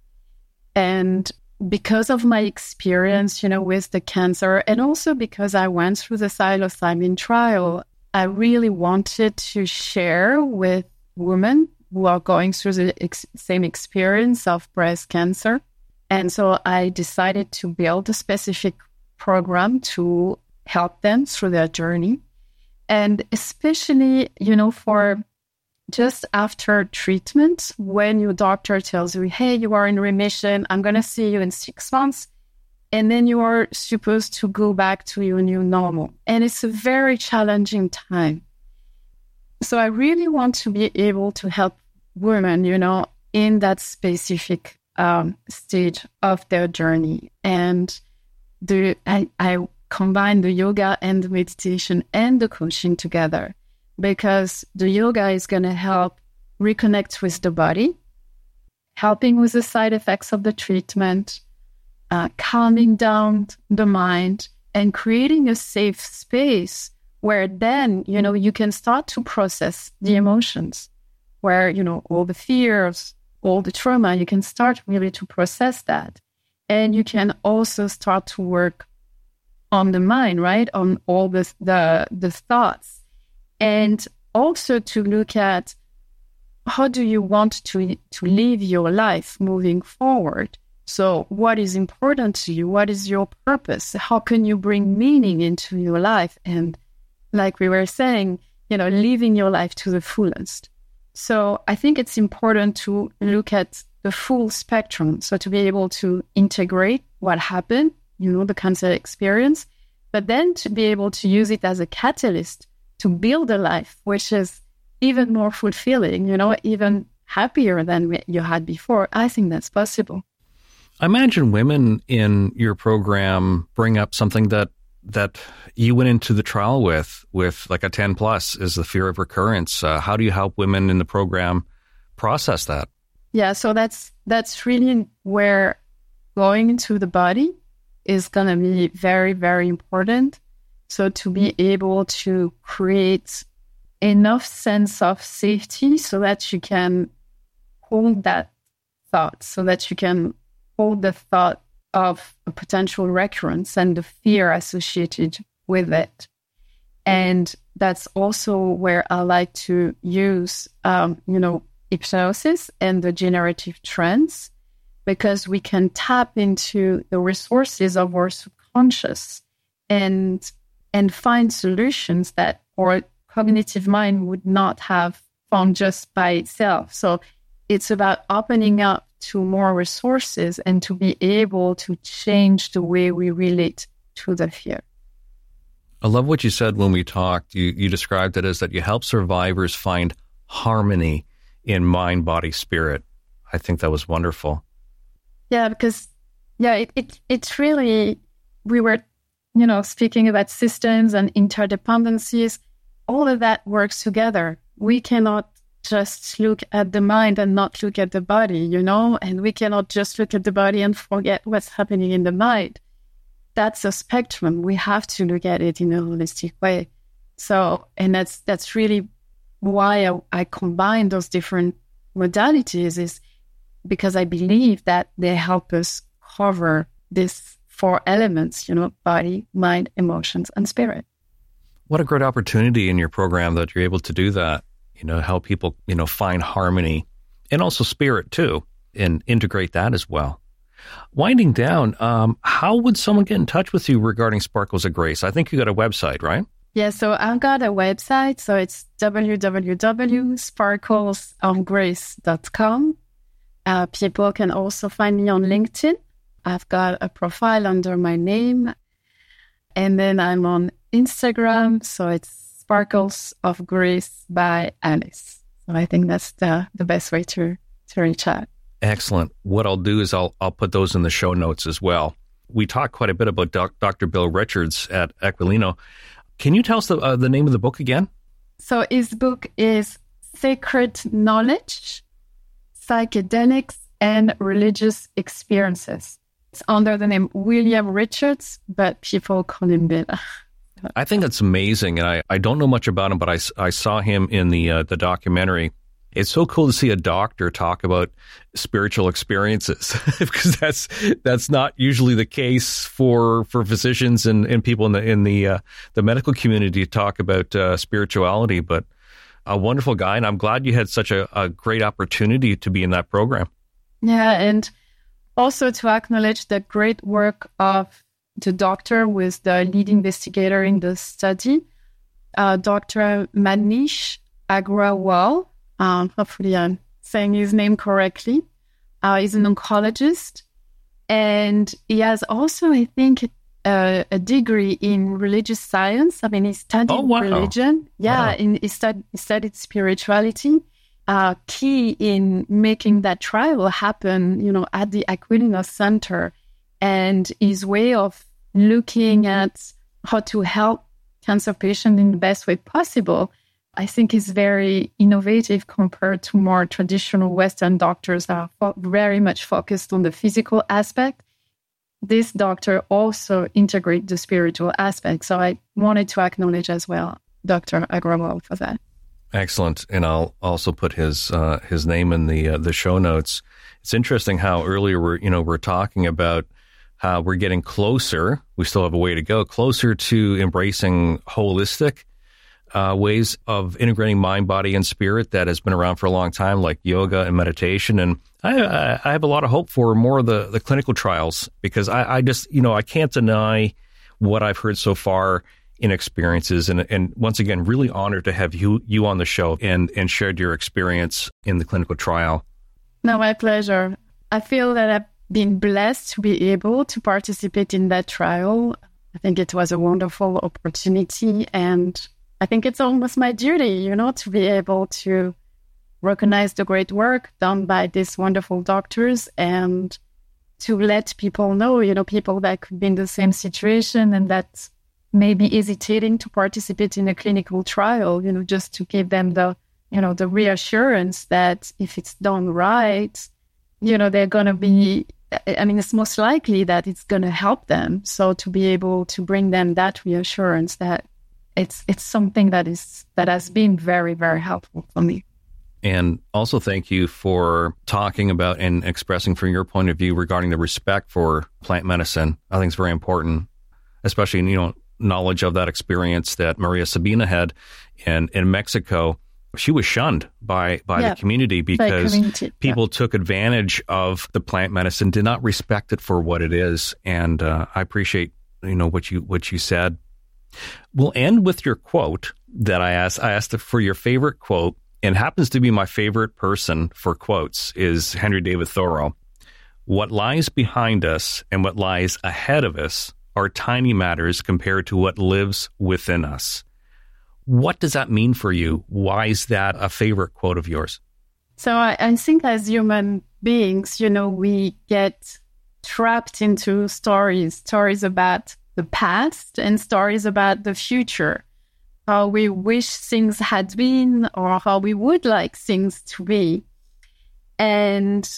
And because of my experience, you know, with the cancer, and also because I went through the psilocybin trial, I really wanted to share with women who are going through the ex- same experience of breast cancer. And so I decided to build a specific program to help them through their journey. And especially, you know, for just after treatment, when your doctor tells you, hey, you are in remission, I'm going to see you in six months and then you are supposed to go back to your new normal. And it's a very challenging time. So I really want to be able to help women, you know, in that specific um, stage of their journey. And the I, I combine the yoga and the meditation and the coaching together because the yoga is going to help reconnect with the body, helping with the side effects of the treatment, uh, calming down the mind and creating a safe space where then, you know, you can start to process the emotions, where, you know, all the fears, all the trauma, you can start really to process that. And you can also start to work on the mind, right? On all the, the, the thoughts. Mm-hmm. And also to look at how do you want to, to live your life moving forward? So, what is important to you? What is your purpose? How can you bring meaning into your life? And, like we were saying, you know, living your life to the fullest. So, I think it's important to look at the full spectrum. So, to be able to integrate what happened, you know, the cancer experience, but then to be able to use it as a catalyst to build a life which is even more fulfilling, you know, even happier than you had before. I think that's possible. I imagine women in your program bring up something that that you went into the trial with, with like a 10 plus, is the fear of recurrence. Uh, how do you help women in the program process that? Yeah, so that's that's really where going into the body is going to be very very important. So to be able to create enough sense of safety so that you can hold that thought, so that you can hold the thought of a potential recurrence and the fear associated with it. And that's also where I like to use, um, you know, hypnosis and the generative trance because we can tap into the resources of our subconscious and and find solutions that our cognitive mind would not have found just by itself. So it's about opening up to more resources and to be able to change the way we relate to the fear. I love what you said when we talked. You, you described it as that you help survivors find harmony in mind, body, spirit. I think that was wonderful. Yeah, because yeah, it, it it's really we were you know, speaking about systems and interdependencies, all of that works together. We cannot just look at the mind and not look at the body, you know, and we cannot just look at the body and forget what's happening in the mind. That's a spectrum. We have to look at it in a holistic way. So, and that's that's really why I, I combine those different modalities is because I believe that they help us cover these four elements, you know, body, mind, emotions, and spirit. What a great opportunity in your program that you're able to do that, you know, help people, you know, find harmony and also spirit too, and integrate that as well. Winding down, um, how would someone get in touch with you regarding Sparkles of Grace? I think you got a website, right? Yeah, so I've got a website. So it's www.sparklesofgrace.com. Uh, people can also find me on LinkedIn. I've got a profile under my name. And then I'm on Instagram. So it's Sparkles of Grace by Alice. So I think that's the, the best way to, to reach out. Excellent. What I'll do is I'll, I'll put those in the show notes as well. We talked quite a bit about doc, Dr. Bill Richards at Aquilino. Can you tell us the, uh, the name of the book again? So his book is Sacred Knowledge, Psychedelics, and Religious Experiences. It's under the name William Richards, but people call him Bill. I think it's amazing, and I, I don't know much about him, but I, I saw him in the uh, the documentary. It's so cool to see a doctor talk about spiritual experiences because that's that's not usually the case for for physicians and, and people in the in the uh, the medical community to talk about uh, spirituality. But a wonderful guy, and I'm glad you had such a, a great opportunity to be in that program. Yeah, and also to acknowledge the great work of the doctor with the lead investigator in the study, uh, Dr. Manish Agrawal. Um, hopefully, I'm saying his name correctly. Uh, he's an oncologist, and he has also, I think, uh, a degree in religious science. I mean, he studied oh, wow. religion. Yeah, wow. in, he, stud- he studied spirituality uh, key in making that trial happen, you know, at the Aquilino Center. And his way of looking at how to help cancer patients in the best way possible, I think is very innovative compared to more traditional Western doctors that are fo- very much focused on the physical aspect. This doctor also integrate the spiritual aspect. So I wanted to acknowledge as well Dr. Agrawal for that. Excellent, and I'll also put his uh, his name in the uh, the show notes. It's interesting how earlier we're you know we're talking about how we're getting closer. We still have a way to go closer to embracing holistic uh, ways of integrating mind, body, and spirit that has been around for a long time, like yoga and meditation. And I, I have a lot of hope for more of the the clinical trials because I, I just you know I can't deny what I've heard so far in experiences. And, and once again, really honored to have you, you on the show and, and shared your experience in the clinical trial. No, my pleasure. I feel that I've been blessed to be able to participate in that trial. I think it was a wonderful opportunity. And I think it's almost my duty, you know, to be able to recognize the great work done by these wonderful doctors and to let people know, you know, people that could be in the same situation and that maybe hesitating to participate in a clinical trial, you know, just to give them the, you know, the reassurance that if it's done right, you know, they're going to be, I mean, it's most likely that it's going to help them. So to be able to bring them that reassurance that it's, it's something that is, that has been very, very helpful for me. And also, thank you for talking about and expressing from your point of view regarding the respect for plant medicine. I think it's very important, especially, you know, knowledge of that experience that Maria Sabina had in, in Mexico. She was shunned by, by yeah, the community because community, people yeah. took advantage of the plant medicine, did not respect it for what it is. And uh, I appreciate you know what you what you said. We'll end with your quote that I asked. I asked for your favorite quote, and happens to be my favorite person for quotes is Henry David Thoreau. What lies behind us and what lies ahead of us are tiny matters compared to what lives within us. What does that mean for you? Why is that a favorite quote of yours? So I, I think as human beings, you know, we get trapped into stories, stories about the past and stories about the future, how we wish things had been or how we would like things to be. And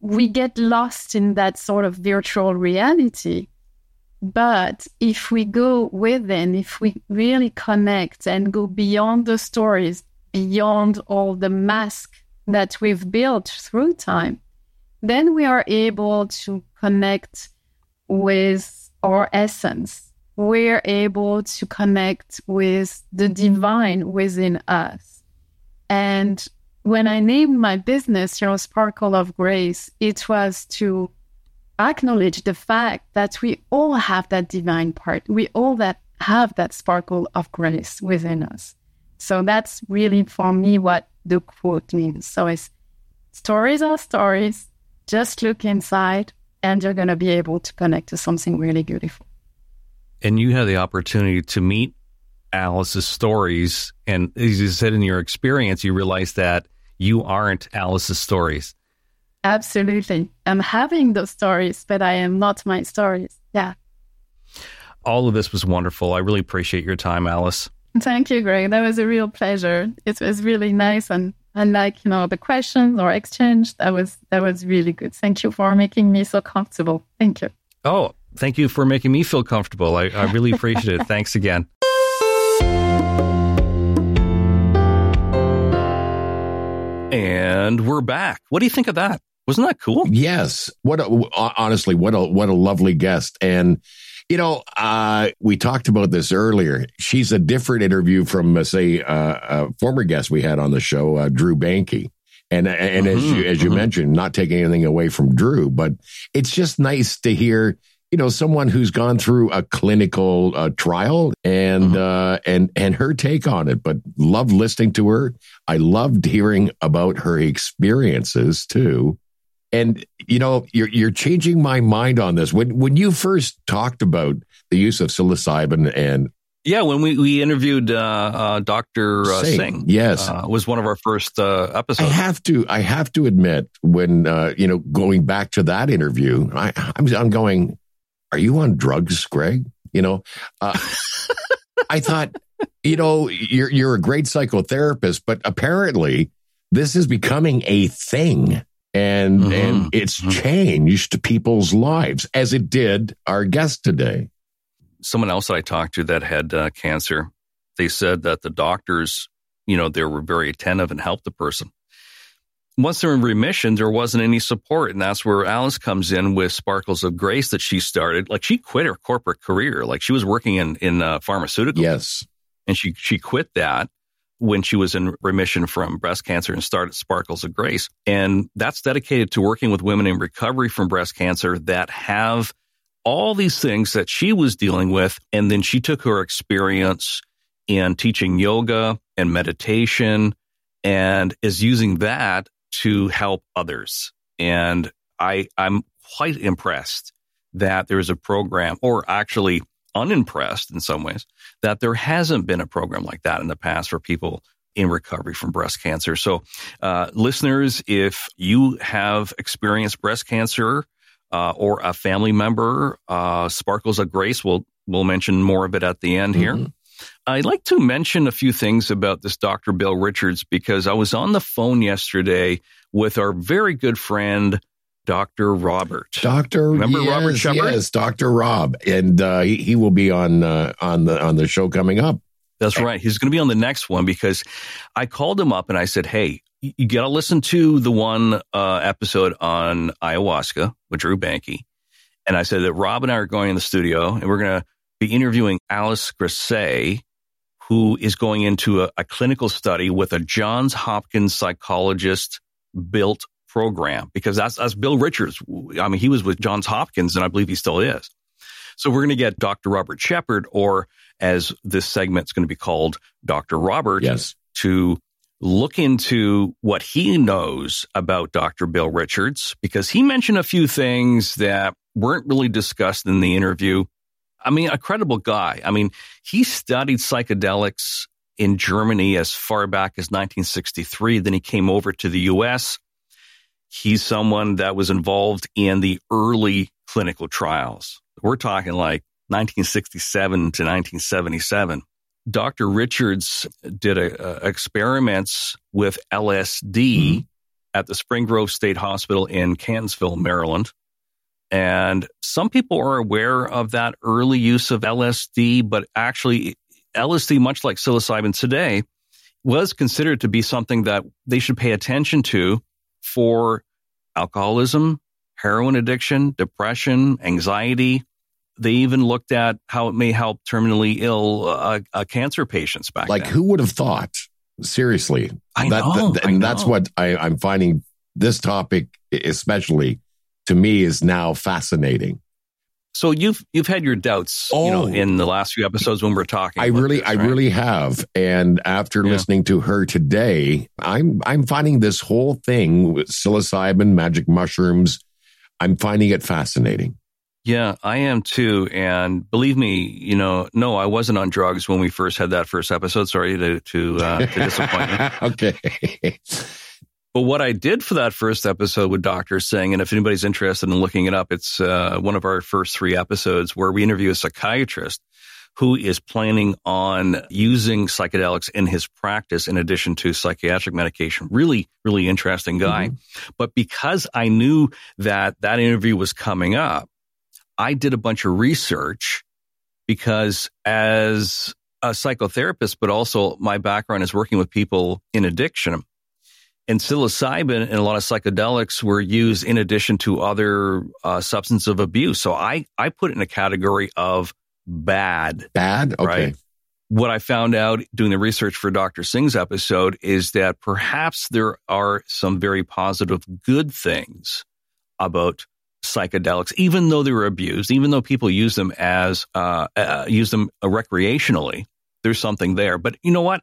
we get lost in that sort of virtual reality. But if we go within, if we really connect and go beyond the stories, beyond all the masks that we've built through time, then we are able to connect with our essence. We're able to connect with the divine within us. And when I named my business, you know, Sparkle of Grace, it was to acknowledge the fact that we all have that divine part. We all that have that sparkle of grace within us. So that's really for me what the quote means. So it's stories are stories. Just look inside and you're going to be able to connect to something really beautiful. And you had the opportunity to meet Alice's stories. And as you said in your experience, you realized that you aren't Alice's stories. Absolutely. I'm having those stories, but I am not my stories. Yeah. All of this was wonderful. I really appreciate your time, Alice. Thank you, Greg. That was a real pleasure. It was really nice and and like you know the questions or exchange that was that was really good thank you for making me so comfortable thank you oh thank you for making me feel comfortable i, I really appreciate it thanks again and we're back what do you think of that wasn't that cool yes what a, honestly what a what a lovely guest and you know, uh, we talked about this earlier. She's a different interview from, uh, say, uh, a former guest we had on the show, uh, Drew Banky. And and mm-hmm, as you as you mm-hmm. mentioned, not taking anything away from Drew, but it's just nice to hear you know someone who's gone through a clinical uh, trial and mm-hmm. uh, and and her take on it but loved listening to her i loved hearing about her experiences too and you know, you're you're changing my mind on this. When when you first talked about the use of psilocybin and yeah, when we, we interviewed uh, uh, Doctor uh, Singh, Singh, yes, uh, was one of our first uh, episodes. I have to I have to admit when uh, you know going back to that interview, I, I'm I'm going, are you on drugs, Greg? You know, I thought, you know, you're you're a great psychotherapist, but apparently this is becoming a thing and mm-hmm. and it's mm-hmm. changed people's lives as it did our guest today. Someone else that I talked to that had uh, cancer, they said that the doctors, you know, they were very attentive and helped the person. Once they're in remission, there wasn't any support, and that's where Alice comes in with Sparkles of Grace that she started. Like she quit her corporate career, like she was working in in uh, pharmaceuticals. Yes, and she she quit that when she was in remission from breast cancer and started Sparkles of Grace. And that's dedicated to working with women in recovery from breast cancer that have all these things that she was dealing with. And then she took her experience in teaching yoga and meditation and is using that to help others. And I, I'm quite impressed that there's a program or actually unimpressed in some ways that there hasn't been a program like that in the past for people in recovery from breast cancer. So, uh, listeners, if you have experienced breast cancer uh, or a family member, uh, Sparkles of Grace, we'll, we'll mention more of it at the end here. Mm-hmm. I'd like to mention a few things about this Dr. Bill Richards because I was on the phone yesterday with our very good friend, Dr. Robert. Doctor, remember yes, Robert Shepherd? Yes, Dr. Rob, and uh, he, he will be on uh, on the on the show coming up. That's right. He's going to be on the next one because I called him up and I said, "Hey, you got to listen to the one uh, episode on ayahuasca with Drew Banky." And I said that Rob and I are going in the studio and we're going to be interviewing Alice Grasset, who is going into a, a clinical study with a Johns Hopkins psychologist built program because that's, that's Bill Richards. I mean, he was with Johns Hopkins and I believe he still is. So we're going to get Dr. Robert Shepherd, or as this segment's going to be called, Dr. Robert, yes. to look into what he knows about Dr. Bill Richards, because he mentioned a few things that weren't really discussed in the interview. I mean, a credible guy. I mean, he studied psychedelics in Germany as far back as 1963. Then he came over to the US He's someone that was involved in the early clinical trials. We're talking like 1967 to 1977. Dr. Richards did a, a experiments with LSD mm-hmm. at the Spring Grove State Hospital in Catonsville, Maryland. And some people are aware of that early use of LSD, but actually, LSD, much like psilocybin today, was considered to be something that they should pay attention to for alcoholism, heroin addiction, depression, anxiety. They even looked at how it may help terminally ill uh, uh, cancer patients back like then. who would have thought? Seriously, I that, know, that, and that's what I, I'm finding. This topic, especially to me, is now fascinating. So you've you've had your doubts, oh, you know, oh. in the last few episodes when we're talking. I really, this, right? I really have. And after yeah. listening to her today, I'm I'm finding this whole thing with psilocybin, magic mushrooms. I'm finding it fascinating. Yeah, I am too. And believe me, you know, no, I wasn't on drugs when we first had that first episode. Sorry to to, uh, to disappoint you. okay. But what I did for that first episode with Dr. Singh, and if anybody's interested in looking it up, it's uh, one of our first three episodes where we interview a psychiatrist who is planning on using psychedelics in his practice in addition to psychiatric medication. Really, really interesting guy. Mm-hmm. But because I knew that that interview was coming up, I did a bunch of research because as a psychotherapist, but also my background is working with people in addiction and psilocybin and a lot of psychedelics were used in addition to other uh, substance of abuse. So I, I put it in a category of bad. Bad? Okay. Right? What I found out doing the research for Dr. Singh's episode is that perhaps there are some very positive good things about psychedelics, even though they were abused, even though people use them as, uh, uh, use them recreationally. There's something there. But you know what?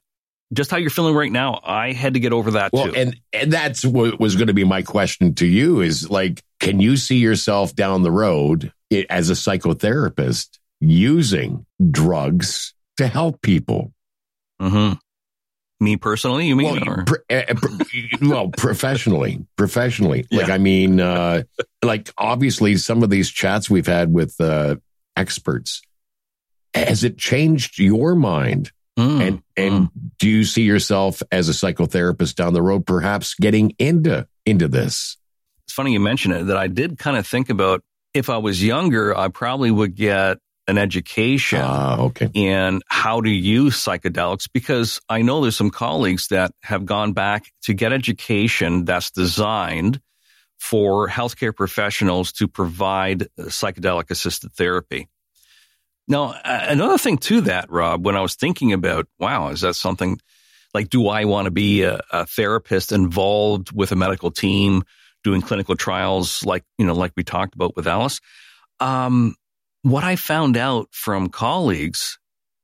Just how you're feeling right now, I had to get over that well, too. And and that's what was going to be my question to you is like, can you see yourself down the road as a psychotherapist using drugs to help people? Mm-hmm. Me personally, you mean? Well, pro- uh, well professionally, professionally. Yeah. Like, I mean, uh, like obviously, some of these chats we've had with uh, experts, has it changed your mind? Mm, and and mm. do you see yourself as a psychotherapist down the road, perhaps getting into into this? It's funny you mention it. That I did kind of think about if I was younger, I probably would get an education uh, okay. in how to use psychedelics because I know there's some colleagues that have gone back to get education that's designed for healthcare professionals to provide psychedelic assisted therapy. Now, another thing to that, Rob, when I was thinking about, wow, is that something like, do I want to be a, a therapist involved with a medical team doing clinical trials like, you know, like we talked about with Alice? Um, what I found out from colleagues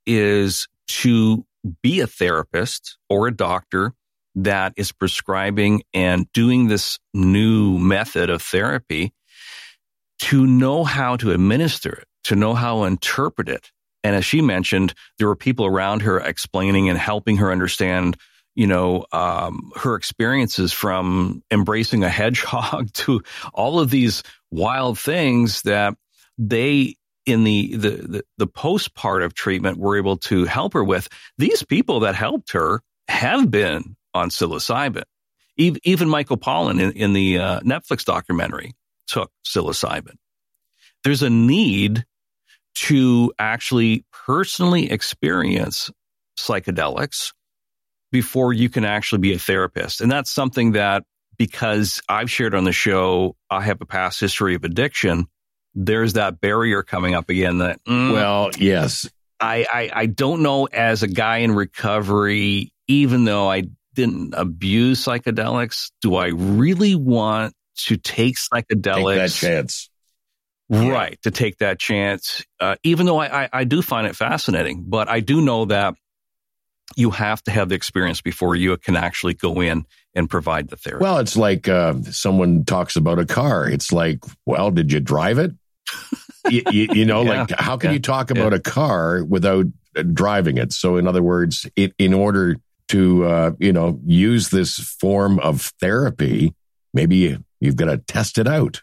is to be a therapist or a doctor that is prescribing and doing this new method of therapy to know how to administer it to know how to interpret it. And as she mentioned, there were people around her explaining and helping her understand, you know, um, her experiences from embracing a hedgehog to all of these wild things that they in the, the, the, the post part of treatment were able to help her with. These people that helped her have been on psilocybin. Even Michael Pollan in, in the uh, Netflix documentary took psilocybin. There's a need to actually personally experience psychedelics before you can actually be a therapist. And that's something that because I've shared on the show, I have a past history of addiction. There's that barrier coming up again that, mm, well, yes, I, I, I don't know as a guy in recovery, even though I didn't abuse psychedelics, do I really want to take psychedelics? Take that chance. Right. To take that chance. Uh, even though I, I, I do find it fascinating, but I do know that you have to have the experience before you can actually go in and provide the therapy. Well, it's like uh, someone talks about a car. It's like, well, did you drive it? you, you, you, know, yeah, like how can yeah, you talk about yeah. a car without uh, driving it? So, in other words, it, in order to uh, you know use this form of therapy, maybe you've got to test it out.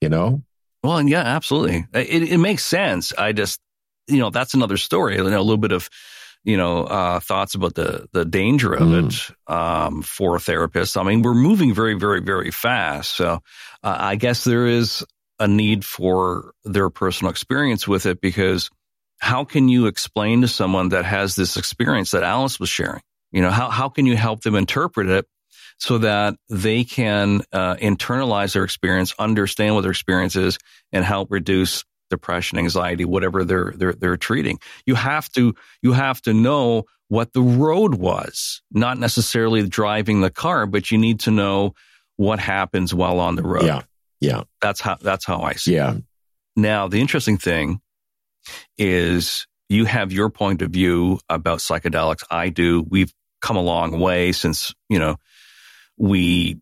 You know, well, and yeah, absolutely. It, it makes sense. I just, you know, that's another story. You know, a little bit of, you know, uh, thoughts about the the danger of mm. it um, for therapists. I mean, we're moving very, very, very fast. So uh, I guess there is a need for their personal experience with it because how can you explain to someone that has this experience that Alice was sharing? You know, how how can you help them interpret it so that they can uh, internalize their experience, understand what their experience is, and help reduce depression, anxiety, whatever they're they're they're treating. You have to you have to know what the road was, not necessarily driving the car, but you need to know what happens while on the road. Yeah. Yeah. That's how that's how I see yeah. it. Now, the interesting thing is you have your point of view about psychedelics. I do. We've come a long way since, you know, we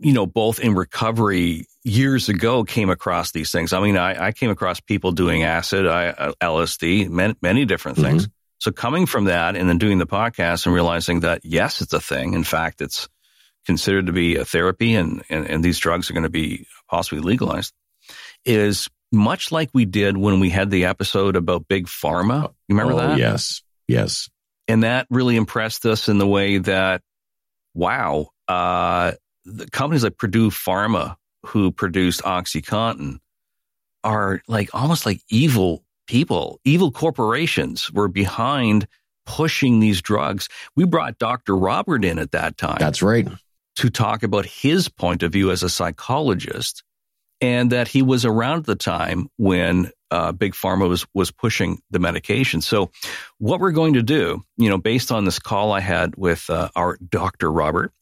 you know, both in recovery years ago came across these things. I mean, I, I came across people doing acid, I, uh, LSD, many, many different things. Mm-hmm. So coming from that and then doing the podcast and realizing that yes, it's a thing. In fact, it's considered to be a therapy and, and, and these drugs are going to be possibly legalized is much like we did when we had the episode about big pharma. You remember oh, that? Yes. Yes. And that really impressed us in the way that, wow, uh, the companies like Purdue Pharma, who produced OxyContin, are like almost like evil people, evil corporations were behind pushing these drugs. We brought Dr. Robert in at that time. That's right. To talk about his point of view as a psychologist and that he was around the time when uh, big pharma was was pushing the medication. So, what we're going to do, you know, based on this call I had with uh, our Dr. Robert,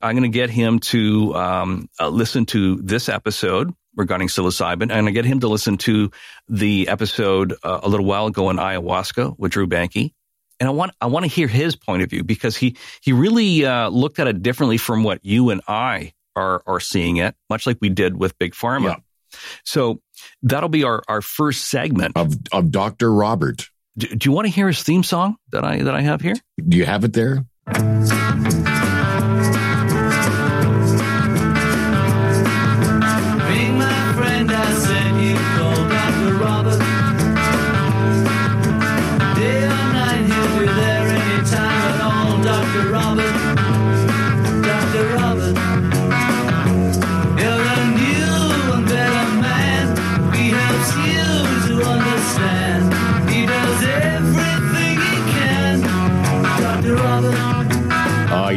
I'm going to get him to um, uh, listen to this episode regarding psilocybin. And I'm going to get him to listen to the episode uh, a little while ago on ayahuasca with Drew Banke. And I want I want to hear his point of view because he he really uh, looked at it differently from what you and I are are seeing it, much like we did with Big Pharma. Yeah. So that'll be our, our first segment of of Dr. Robert. Do, do you want to hear his theme song that I that I have here? Do you have it there?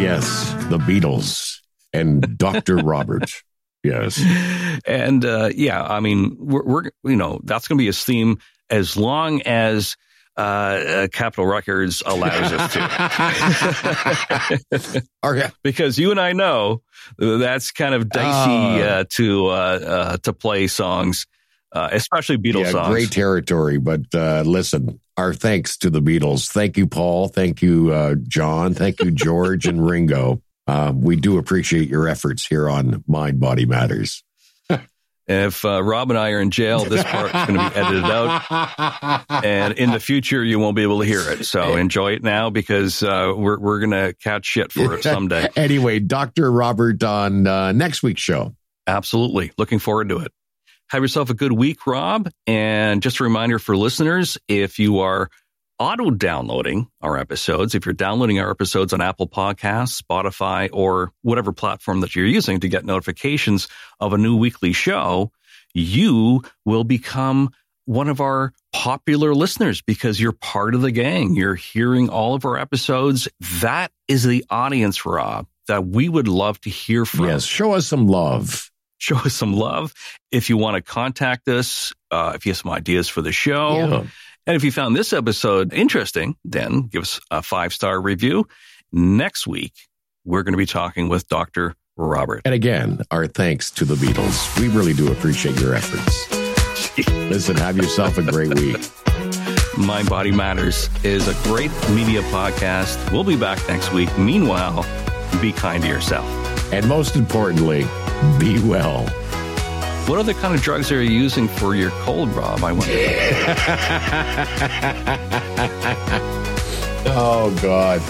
Yes, the Beatles and Dr. Robert. Yes. And uh, yeah, I mean, we're, we're you know, that's going to be a theme as long as uh, uh, Capitol Records allows us to. okay. Because you and I know that's kind of dicey uh, uh to uh, uh, to play songs, especially Beatles yeah, songs. Great territory, but listen, our thanks to the Beatles. Thank you, Paul. Thank you, uh, John. Thank you, George and Ringo. Uh, we do appreciate your efforts here on Mind Body Matters. if uh, Rob and I are in jail, this part is going to be edited out, and in the future you won't be able to hear it. So enjoy it now because uh, we're we're going to catch shit for it someday. anyway, Doctor Robert on uh, next week's show. Absolutely, looking forward to it. Have yourself a good week, Rob. And just a reminder for listeners if you are auto downloading our episodes, if you're downloading our episodes on Apple Podcasts, Spotify, or whatever platform that you're using to get notifications of a new weekly show, you will become one of our popular listeners because you're part of the gang. You're hearing all of our episodes. That is the audience, Rob, that we would love to hear from. Yes, show us some love show us some love. If you want to contact us, uh, if you have some ideas for the show, yeah. and if you found this episode interesting, then give us a five star review. Next week, we're going to be talking with Dr. Robert. And again, our thanks to the Beatles. We really do appreciate your efforts. Listen, have yourself a great week. Mind Body Matters is a great media podcast. We'll be back next week. Meanwhile, be kind to yourself. And most importantly, be well. What other kind of drugs are you using for your cold, Rob? I wonder. oh, God.